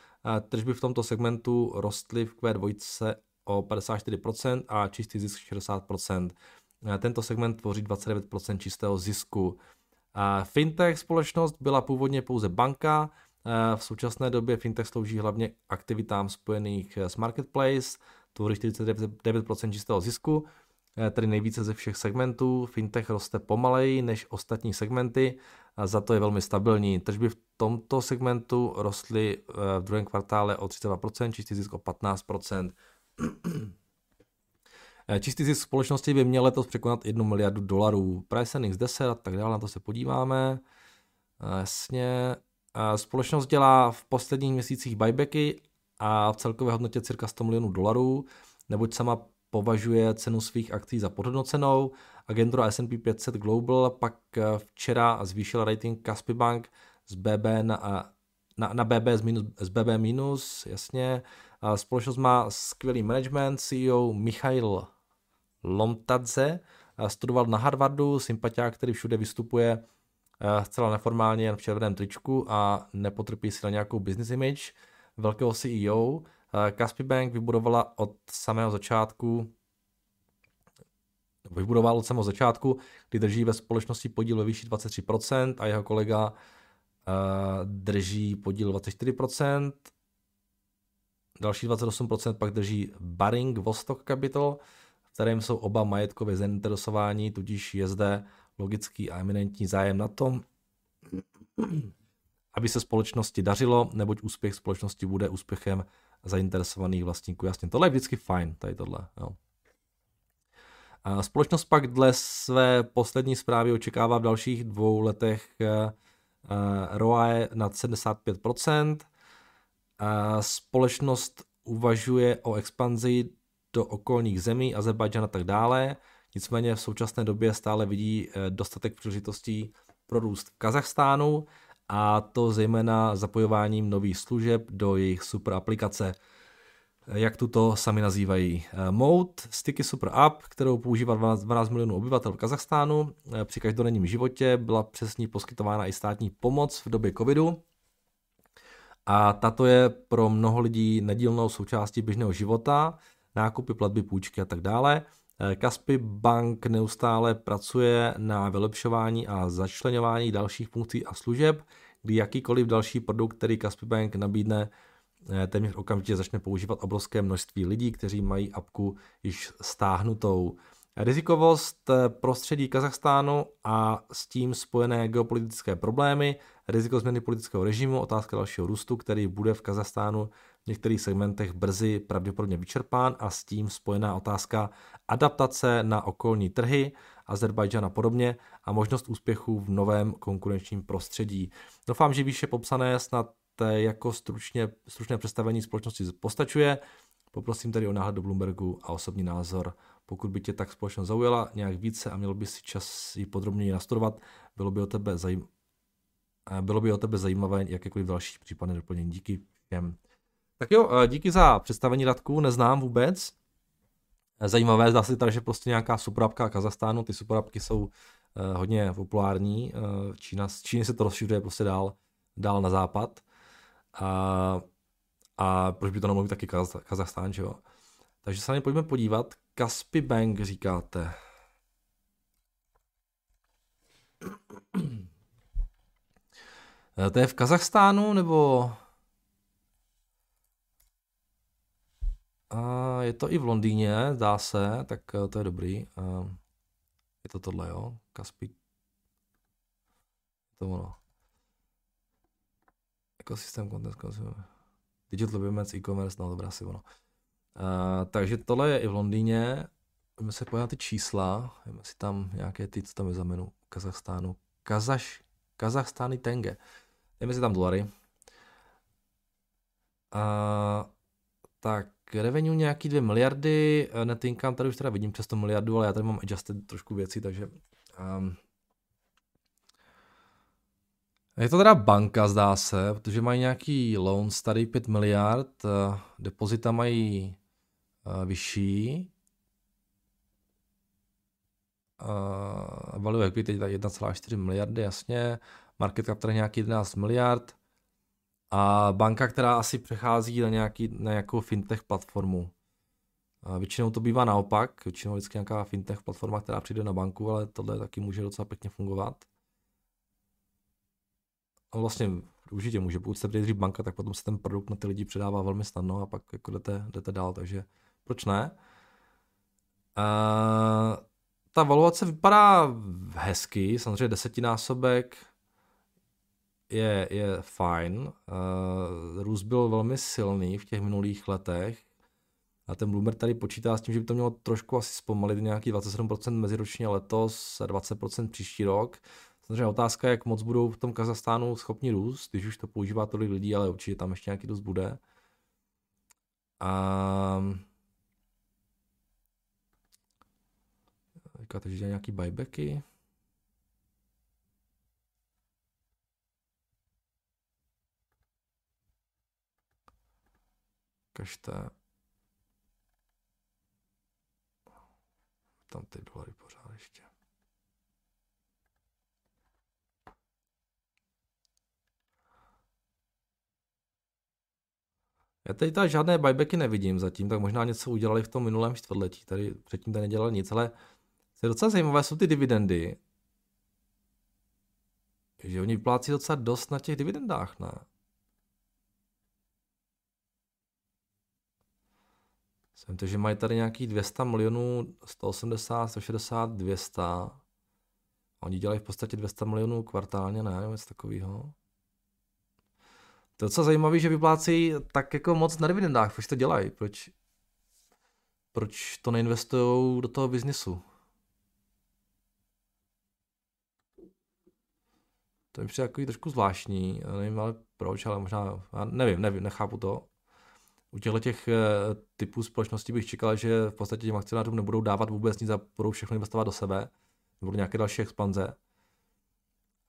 Tržby v tomto segmentu rostly v Q2 o 54% a čistý zisk 60%. Tento segment tvoří 29% čistého zisku. Fintech společnost byla původně pouze banka, Eh, v současné době fintech slouží hlavně aktivitám spojených eh, s marketplace, tvoří 49% čistého zisku, eh, tedy nejvíce ze všech segmentů. Fintech roste pomaleji než ostatní segmenty, a za to je velmi stabilní. Tržby v tomto segmentu rostly v druhém kvartále o 32%, čistý zisk o 15%. Čistý zisk společnosti by měl letos překonat 1 miliardu dolarů. Price earnings 10 a tak dále, na to se podíváme. Jasně, Společnost dělá v posledních měsících buybacky a v celkové hodnotě cirka 100 milionů dolarů, neboť sama považuje cenu svých akcí za podhodnocenou. Agentura S&P 500 Global pak včera zvýšila rating Caspi Bank z BB na, na, na BB z, minus, z BB minus, jasně. Společnost má skvělý management, CEO Michail Lomtadze, studoval na Harvardu, sympatiák, který všude vystupuje zcela neformálně jen v červeném tričku a nepotrpí si na nějakou business image velkého CEO. Caspi Bank vybudovala od samého začátku vybudoval od samého začátku, kdy drží ve společnosti podíl ve výši 23% a jeho kolega uh, drží podíl 24%. Další 28% pak drží Baring Vostok Capital, v kterém jsou oba majetkově zainteresování, tudíž je zde logický a eminentní zájem na tom, aby se společnosti dařilo, neboť úspěch společnosti bude úspěchem zainteresovaných vlastníků. Jasně, tohle je vždycky fajn, tady tohle. Jo. Společnost pak dle své poslední zprávy očekává v dalších dvou letech eh, eh, ROI nad 75%. Společnost uvažuje o expanzi do okolních zemí, Azerbajdžan a tak dále. Nicméně v současné době stále vidí eh, dostatek příležitostí pro růst v Kazachstánu a to zejména zapojováním nových služeb do jejich super aplikace jak tuto sami nazývají. Eh, Mode, Sticky Super App, kterou používá 12, 12 milionů obyvatel v Kazachstánu. Eh, při každodenním životě byla přes ní poskytována i státní pomoc v době covidu. A tato je pro mnoho lidí nedílnou součástí běžného života, nákupy, platby, půjčky a tak dále. Kaspi eh, Bank neustále pracuje na vylepšování a začlenování dalších funkcí a služeb, kdy jakýkoliv další produkt, který Kaspi Bank nabídne, Eh, téměř okamžitě začne používat obrovské množství lidí, kteří mají apku již stáhnutou. Rizikovost eh, prostředí Kazachstánu a s tím spojené geopolitické problémy, riziko změny politického režimu, otázka dalšího růstu, který bude v Kazachstánu v některých segmentech brzy pravděpodobně vyčerpán a s tím spojená otázka adaptace na okolní trhy, Azerbajdžan a podobně a možnost úspěchu v novém konkurenčním prostředí. Doufám, že výše popsané snad jako stručně, stručné představení společnosti postačuje. Poprosím tedy o náhled do Bloombergu a osobní názor. Pokud by tě tak společnost zaujala nějak více a měl by si čas ji podrobněji nastudovat, bylo by o tebe, zajím... bylo by o tebe zajímavé jakékoliv další případné doplnění. Díky všem. Tak jo, díky za představení Radku, neznám vůbec. Zajímavé, zdá se tady, že prostě nějaká superapka Kazachstánu, ty superapky jsou hodně populární. Čína, z Číny se to rozšiřuje prostě dál, dál na západ. A, a proč by to nemohl být taky Kaz, Kazachstán, že jo? Takže se na ně pojďme podívat. Kaspi Bank říkáte. To je v Kazachstánu, nebo... A je to i v Londýně, zdá se, tak eh, to je dobrý. Je to tohle, jo? Kaspi. To ono. Ecosystem Content Consumer. Digital Payments, e-commerce, no dobrá si ono. Uh, takže tohle je i v Londýně. Jdeme se podívat ty čísla, jdeme si tam nějaké ty, co tam je za menu, Kazachstánu. Kazaš, Kazachstány tenge. Jdeme si tam dolary. Uh, tak revenue nějaký 2 miliardy, net income tady už teda vidím přes 100 miliardu, ale já tady mám adjusted trošku věcí, takže um, je to teda banka, zdá se, protože mají nějaký loan starý 5 miliard, eh, depozita mají eh, vyšší, value equity je 1,4 miliardy, jasně, market cap tady nějaký 11 miliard. A banka, která asi přechází na, nějaký, na nějakou fintech platformu. Uh, většinou to bývá naopak, většinou vždycky nějaká fintech platforma, která přijde na banku, ale tohle taky může docela pěkně fungovat. Vlastně určitě může, pokud jste dřív banka, tak potom se ten produkt na ty lidi předává velmi snadno a pak jako jdete, jdete dál, takže proč ne? Uh, ta valuace vypadá hezky, samozřejmě desetinásobek je, je fajn. Uh, růst byl velmi silný v těch minulých letech a ten Bloomberg tady počítá s tím, že by to mělo trošku asi zpomalit nějaký 27% meziročně letos a 20% příští rok. Samozřejmě otázka, jak moc budou v tom Kazachstánu schopni růst, když už to používá tolik lidí, ale určitě tam ještě nějaký růst bude. A teďka, takže dělá nějaký buybacky. Kažte. Tam ty dolary pořád ještě. Já tady tady žádné buybacky nevidím zatím, tak možná něco udělali v tom minulém čtvrtletí, tady předtím tady nedělali nic, ale co je docela zajímavé, jsou ty dividendy. Že oni vyplácí docela dost na těch dividendách, ne? Jsem to, že mají tady nějaký 200 milionů, 180, 160, 200. Oni dělají v podstatě 200 milionů kvartálně, ne? Něco takového. To je docela zajímavé, že vyplácí tak jako moc na dividendách. Proč to dělají? Proč, proč to neinvestují do toho biznisu? To mi přijde takový trošku zvláštní, nevím ale proč, ale možná, já nevím, nevím, nechápu to. U těchto těch eh, typů společností bych čekal, že v podstatě těm akcionářům nebudou dávat vůbec nic a budou všechno investovat do sebe, nebudou nějaké další expanze.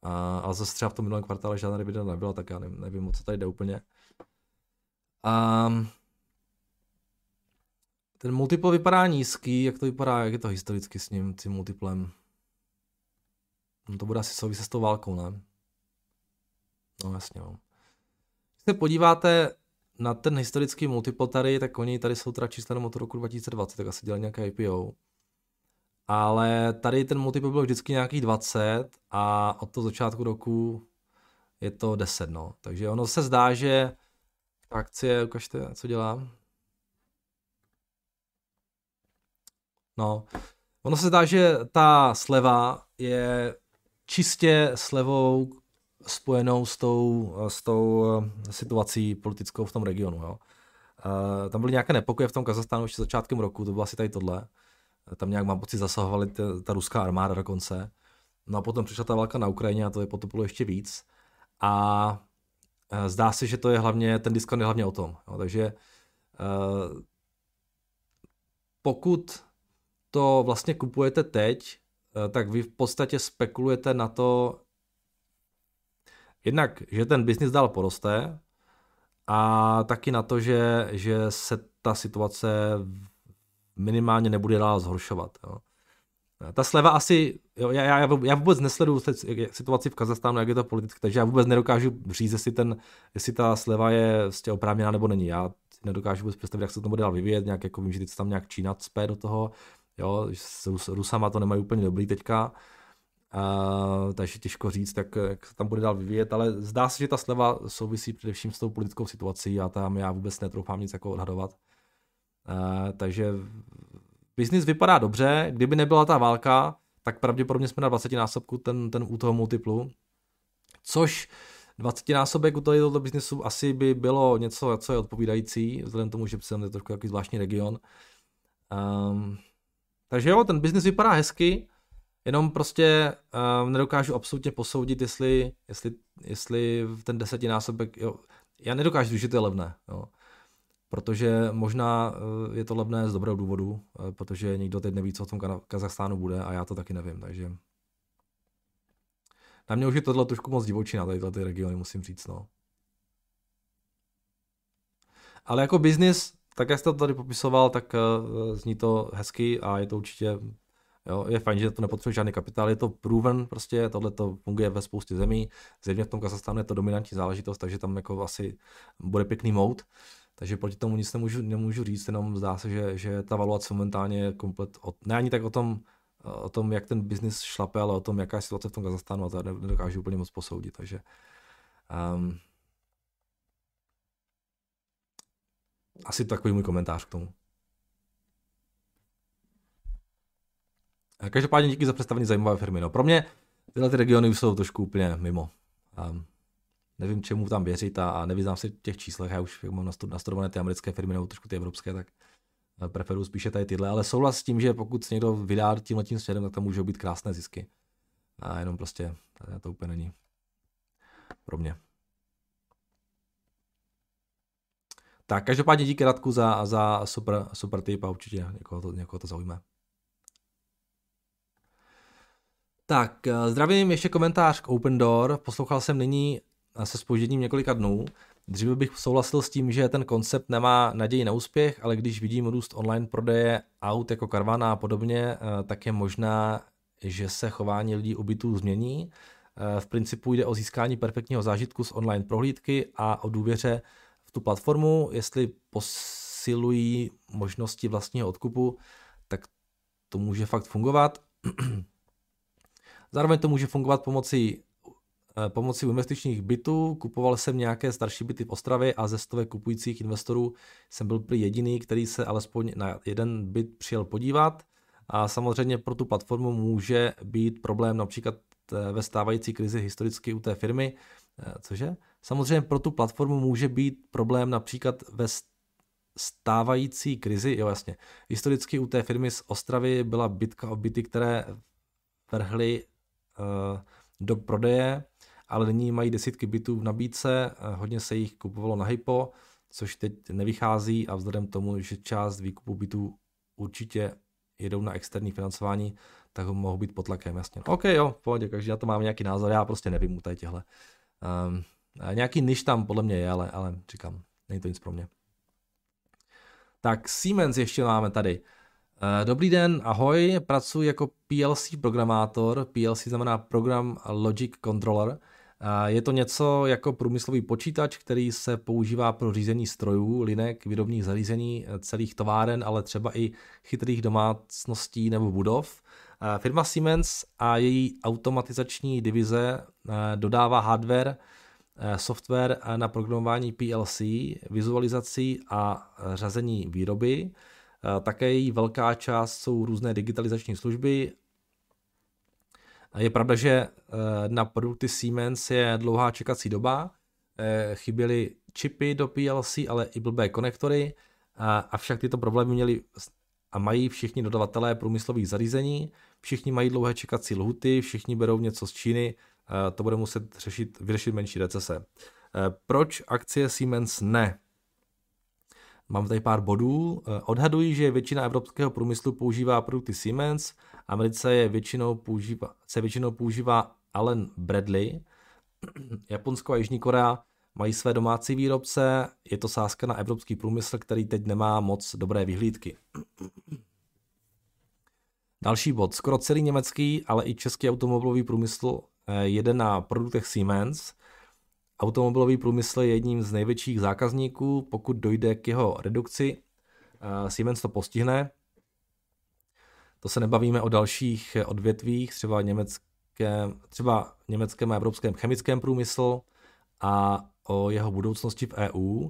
A, ale zase třeba v tom minulém kvartále žádná dividenda nebyla, tak já nevím, nevím o co tady jde úplně. A ten multiple vypadá nízký, jak to vypadá, jak je to historicky s ním, tím multiplem. No to bude asi souviset s tou válkou, ne? No jasně, no. Když se podíváte na ten historický multiple tady, tak oni tady jsou teda čísla od roku 2020, tak asi dělali nějaké IPO ale tady ten multiple byl vždycky nějakých 20 a od toho začátku roku je to 10, no. Takže ono se zdá, že akcie, ukažte, co dělá. No, ono se zdá, že ta sleva je čistě slevou spojenou s tou, s tou eh, situací politickou v tom regionu. Jo. Uh, tam byly nějaké nepokoje v tom Kazachstánu ještě začátkem roku, to bylo asi tady tohle tam nějak mám pocit zasahovali ta, ta ruská armáda dokonce. No a potom přišla ta válka na Ukrajině a to je potopilo ještě víc. A zdá se, že to je hlavně, ten diskon je hlavně o tom. Jo, takže pokud to vlastně kupujete teď, tak vy v podstatě spekulujete na to, jednak, že ten biznis dál poroste a taky na to, že, že se ta situace minimálně nebude dál zhoršovat. Jo. Ta sleva asi, jo, já, já, já vůbec nesleduju situaci v Kazachstánu, jak je to politicky, takže já vůbec nedokážu říct, jestli, ten, jestli ta sleva je vlastně oprávněná nebo není. Já nedokážu vůbec představit, jak se to bude dál vyvíjet, nějak jako vím, že teď tam nějak Čína cpe do toho, jo, s Rus, Rusama to nemají úplně dobrý teďka, Takže těžko říct, jak, jak se tam bude dál vyvíjet, ale zdá se, že ta sleva souvisí především s tou politickou situací a tam já vůbec netroufám nic jako odhadovat. Uh, takže biznis vypadá dobře, kdyby nebyla ta válka, tak pravděpodobně jsme na 20 násobku ten, ten u toho multiplu, což 20 násobek u tohoto biznesu asi by bylo něco, co je odpovídající, vzhledem tomu, že jsem je trošku takový zvláštní region. Um, takže jo, ten biznis vypadá hezky, jenom prostě um, nedokážu absolutně posoudit, jestli, jestli, jestli ten desetinásobek, jo, já nedokážu říct, že to je levné. Jo protože možná eh, je to levné z dobrého důvodu, eh, protože nikdo teď neví, co v tom Kazachstánu bude a já to taky nevím, takže na mě už je tohle trošku moc divočina, tady ty regiony, musím říct, no. Ale jako biznis, tak jak jste to tady popisoval, tak uh, zní to hezky a je to určitě, jo, je fajn, že to nepotřebuje žádný kapitál, je to proven, prostě tohle to funguje ve spoustě zemí, zřejmě v tom Kazachstánu je to dominantní záležitost, takže tam jako asi bude pěkný mode. Takže proti tomu nic nemůžu, nemůžu říct, jenom zdá se, že, že ta valuace momentálně je komplet, od, ne ani tak o tom, o tom, jak ten biznis šlape, ale o tom, jaká je situace v tom Kazachstánu a to nedokážu úplně moc posoudit, takže um, asi takový můj komentář k tomu. Každopádně díky za představení zajímavé firmy. No, pro mě tyhle ty regiony už jsou trošku úplně mimo. Um, nevím, čemu tam věřit a, a nevyznám se těch číslech, já už jak mám nastudované ty americké firmy nebo trošku ty evropské, tak eh, preferuju spíše tady tyhle, ale souhlas s tím, že pokud se někdo vydá tímhle tím směrem, tak tam můžou být krásné zisky. A jenom prostě to úplně není pro mě. Tak, každopádně díky Radku za, za super, super tip a určitě někoho to, někoho to zaujme. Tak, eh, zdravím, ještě komentář k Open Door. Poslouchal jsem nyní se spožděním několika dnů. Dříve bych souhlasil s tím, že ten koncept nemá naději na úspěch, ale když vidím růst online prodeje aut jako Carvana a podobně, eh, tak je možná, že se chování lidí u bytů změní. Eh, v principu jde o získání perfektního zážitku z online prohlídky a o důvěře v tu platformu, jestli posilují možnosti vlastního odkupu, tak to může fakt fungovat. Zároveň to může fungovat pomocí Eh, pomocí investičních bytů. Kupoval jsem nějaké starší byty v Ostravě a ze stovek kupujících investorů jsem byl prý jediný, který se alespoň na jeden byt přijel podívat. A samozřejmě pro tu platformu může být problém například eh, ve stávající krizi historicky u té firmy. Eh, cože? Samozřejmě pro tu platformu může být problém například ve stávající krizi, jo jasně. Historicky u té firmy z Ostravy byla bitka o byty, které vrhly do prodeje ale nyní mají desítky bytů v nabídce, hodně se jich kupovalo na hypo, což teď nevychází a vzhledem tomu, že část výkupu bytů určitě jedou na externí financování, tak mohou být pod tlakem, jasně. OK, jo, v pohodě, každý na to mám nějaký názor, já prostě nevím u tady těhle. Um, nějaký niž tam podle mě je, ale, ale říkám, není to nic pro mě. Tak Siemens ještě máme tady. Eh, dobrý den, ahoj, pracuji jako PLC programátor, PLC znamená Program Logic Controller, je to něco jako průmyslový počítač, který se používá pro řízení strojů, linek, výrobních zařízení, eh, celých továren, ale třeba i chytrých domácností nebo budov. Firma Siemens a její automatizační divize eh, dodává hardware, eh, software na programování PLC, vizualizací a řazení výroby. Také její velká část jsou různé digitalizační služby. Je pravda, že eh, na produkty Siemens je dlouhá čekací doba, eh, chyběly čipy do PLC, ale i blbé konektory, avšak tyto problémy měli a mají všichni dodavatelé průmyslových zařízení, všichni mají dlouhé čekací lhuty, všichni berou něco z Číny, to bude muset řešit, vyřešit menší recese. Eh, proč akcie Siemens ne? Mám tady pár bodů. Odhadují, že většina evropského průmyslu používá produkty Siemens, Americe je většinou používá, se většinou používá Allen Bradley. Japonsko a Jižní Korea mají své domácí výrobce, je to sázka na evropský průmysl, který teď nemá moc dobré vyhlídky. Další bod. Skoro celý německý, ale i český automobilový průmysl eh, jede na produktech Siemens. Automobilový průmysl je jedním z největších zákazníků, pokud dojde k jeho redukci. Eh, Siemens to postihne, to se nebavíme o dalších odvětvích, třeba německém, třeba německém a evropském chemickém průmyslu a o jeho budoucnosti v EU.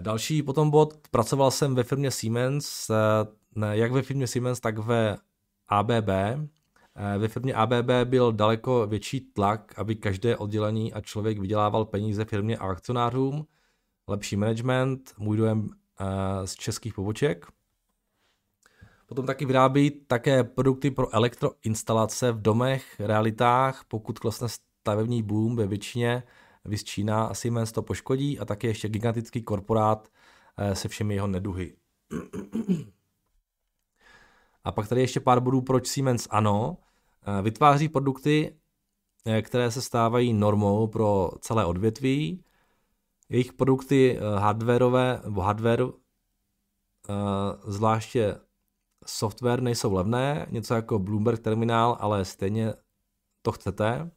Další potom bod, pracoval jsem ve firmě Siemens, jak ve firmě Siemens, tak ve ABB. Ve firmě ABB byl daleko větší tlak, aby každé oddělení a člověk vydělával peníze firmě a akcionářům, lepší management, můj dojem eh, z českých poboček. Potom taky vyrábí také produkty pro elektroinstalace v domech, realitách, pokud klesne stavební boom ve většině, vys Čína a Siemens to poškodí a také ještě gigantický korporát eh, se všemi jeho neduhy. A pak tady ještě pár bodů, proč Siemens ano. Eh, vytváří produkty, eh, které se stávají normou pro celé odvětví. Jejich produkty hardwareové, nebo hardware, zvláště software nejsou levné, něco jako Bloomberg terminál, ale stejně to chcete.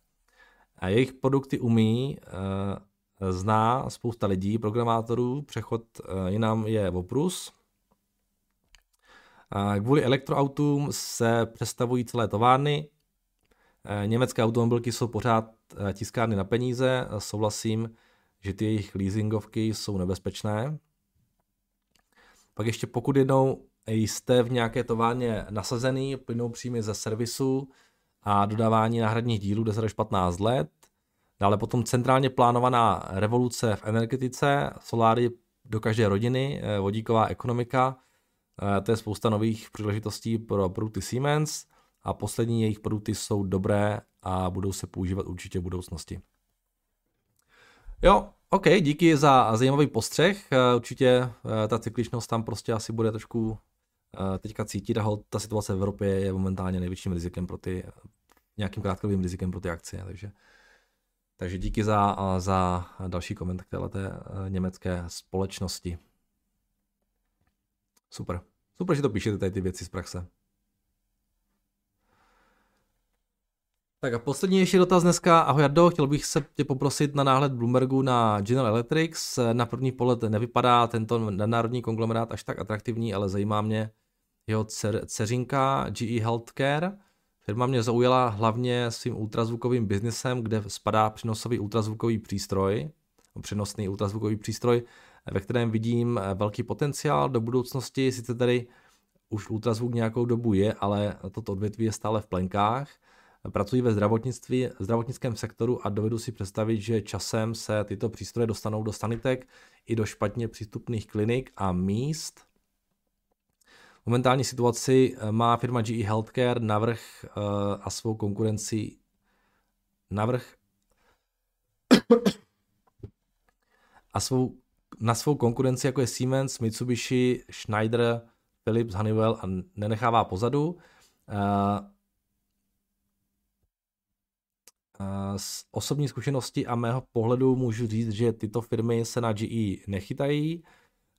A jejich produkty umí, eh, zná spousta lidí, programátorů, přechod eh, jinam je oprus. Kvůli elektroautům se přestavují celé továrny. Eh, německé automobilky jsou pořád tiskárny na peníze. Souhlasím, že ty jejich leasingovky jsou nebezpečné. Pak ještě pokud jednou jste v nějaké továrně nasazený, plynou příjmy ze servisu a dodávání náhradních dílů 10 až 15 let. Dále potom centrálně plánovaná revoluce v energetice, soláry do každé rodiny, eh, vodíková ekonomika, to je spousta nových příležitostí pro produkty Siemens a poslední jejich produkty jsou dobré a budou se používat určitě v budoucnosti. Jo, OK, díky za zajímavý postřeh. Eh, určitě ta cykličnost tam prostě asi bude trošku teďka cítit a ta situace v Evropě je momentálně největším rizikem pro ty, nějakým krátkodobým rizikem pro ty akcie, takže takže díky za, za další koment k této eh, německé společnosti. Super. Super, že to píšete tady ty věci z praxe. Tak a poslední ještě dotaz dneska. Ahoj Jardo, chtěl bych se tě poprosit na náhled Bloombergu na General Electric. Na první pohled nevypadá tento národní konglomerát až tak atraktivní, ale zajímá mě jeho dcer, dceřinka GE Healthcare. Firma mě zaujala hlavně svým ultrazvukovým biznesem, kde spadá přenosový ultrazvukový přístroj, přenosný ultrazvukový přístroj, ve kterém vidím velký potenciál do budoucnosti. Sice tady už ultrazvuk nějakou dobu je, ale toto odvětví je stále v plenkách – Pracuji ve zdravotnictví, zdravotnickém sektoru a dovedu si představit, že časem se tyto přístroje dostanou do sanitek i do špatně přístupných klinik a míst. Momentální situaci eh, má firma GE Healthcare navrh eh, a svou konkurenci navrh a svou, na svou konkurenci jako je Siemens, Mitsubishi, Schneider, Philips, Honeywell a nenechává pozadu. Eh, z osobní zkušenosti a mého pohledu můžu říct, že tyto firmy se na GE nechytají,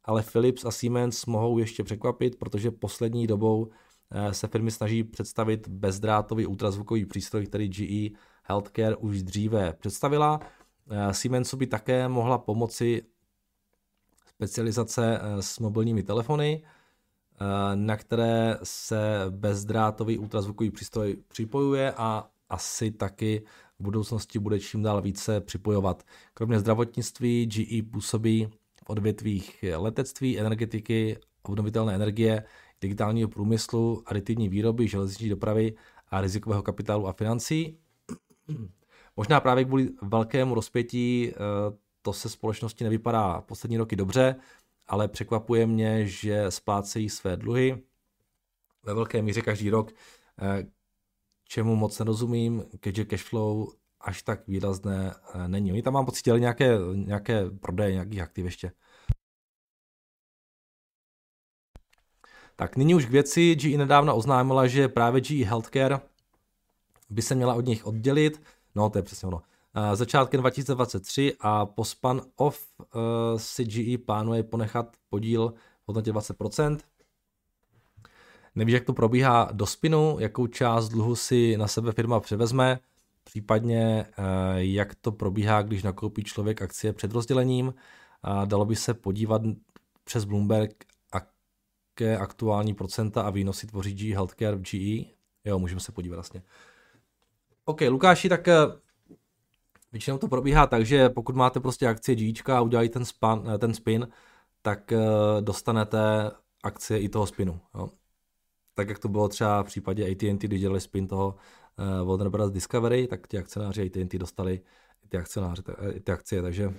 ale Philips a Siemens mohou ještě překvapit, protože poslední dobou eh, se firmy snaží představit bezdrátový ultrazvukový přístroj, který GE Healthcare už dříve představila. Eh, Siemensu by také mohla pomoci specializace eh, s mobilními telefony, na které se bezdrátový ultrazvukový přístroj připojuje a asi taky v budoucnosti bude čím dál více připojovat. Kromě zdravotnictví GE působí v odvětvích letectví, energetiky, obnovitelné energie, digitálního průmyslu, aditivní výroby, železniční dopravy a rizikového kapitálu a financí. Možná právě kvůli velkému rozpětí eh, to se společnosti nevypadá poslední roky dobře, ale překvapuje mě, že splácejí své dluhy ve velké míře každý rok. Eh, čemu moc nerozumím, keďže cashflow až tak výrazné eh, není. Oni tam mám pocit, nějaké, nějaké prodeje nějakých aktiv ještě. Tak nyní už k věci. GE nedávno oznámila, že právě GE Healthcare by se měla od nich oddělit. No, to je přesně ono. Eh, začátkem 2023 a po span off uh, si GE plánuje ponechat podíl v hodnotě 20%. Nevíš, jak to probíhá do spinu, jakou část dluhu si na sebe firma převezme, případně eh, jak to probíhá, když nakoupí člověk akcie před rozdělením. Dalo by se podívat přes Bloomberg, jaké aktuální procenta a výnosy tvoří GE Healthcare v GE. Jo, můžeme se podívat vlastně. OK, Lukáši, tak eh, většinou to probíhá tak, že pokud máte prostě akcie GEčka a udělají ten, span, eh, ten spin, tak dostanete akcie i toho spinu. Jo tak jak to bylo třeba v případě AT&T, když dělali spin toho uh, Warner Bros. Discovery, tak ti akcionáři AT&T dostali ty, akcionáři, eh, ty akcie, takže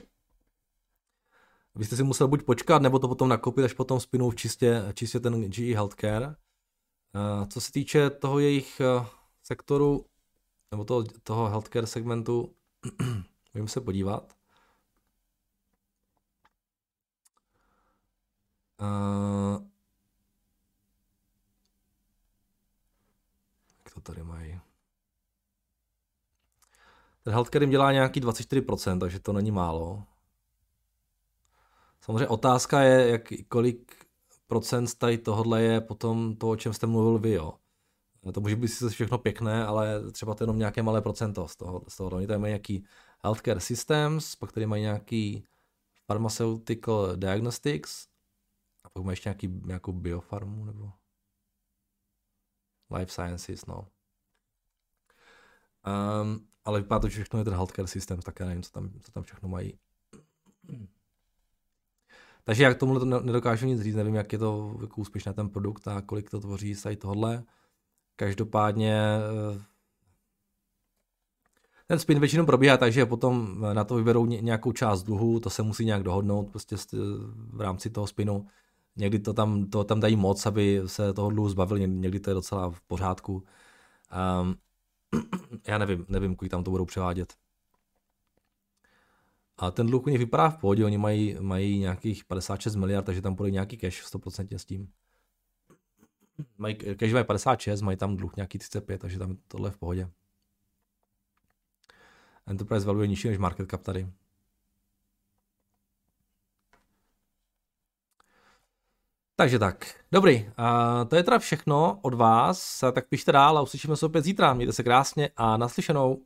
vy jste si musel buď počkat, nebo to potom nakoupit až potom spinu v čistě, čistě ten GE Healthcare. Co se týče toho jejich sektoru, nebo toho, toho healthcare segmentu, můžeme se podívat. Uh, to tady mají. Ten healthcare jim dělá nějaký 24%, takže to není málo. Samozřejmě otázka je, jak, kolik procent tady tohodle je potom to, o čem jste mluvil vy, jo. To může být všechno pěkné, ale třeba to je jenom nějaké malé procento z toho. Z toho. Oni tady mají nějaký healthcare systems, pak tady mají nějaký pharmaceutical diagnostics a pak mají ještě nějaký, nějakou biofarmu nebo Life Sciences, no. Um, ale vypadá to, že všechno je ten healthcare systém, tak já nevím, co tam, co tam všechno mají. Takže jak tomu nedokážu nic říct, nevím, jak je to jako úspěšný ten produkt a kolik to tvoří z tohle. Každopádně eh, ten spin většinou probíhá tak, že potom na to vyberou nějakou část dluhu, to se musí nějak dohodnout prostě v rámci toho spinu Někdy to tam, to tam dají moc, aby se toho dluhu zbavili, někdy to je docela v pořádku. Um, já nevím, nevím, kolik tam to budou převádět. A ten dluh u nich vypadá v pohodě, oni mají, mají nějakých 56 miliard, takže tam bude nějaký cash 100% s tím. Mají, cash mají 56, mají tam dluh nějaký 35, takže tam tohle je v pohodě. Enterprise value je nižší než market cap tady. Takže tak, dobrý, a to je teda všechno od vás, tak pište dál a uslyšíme se opět zítra, mějte se krásně a naslyšenou.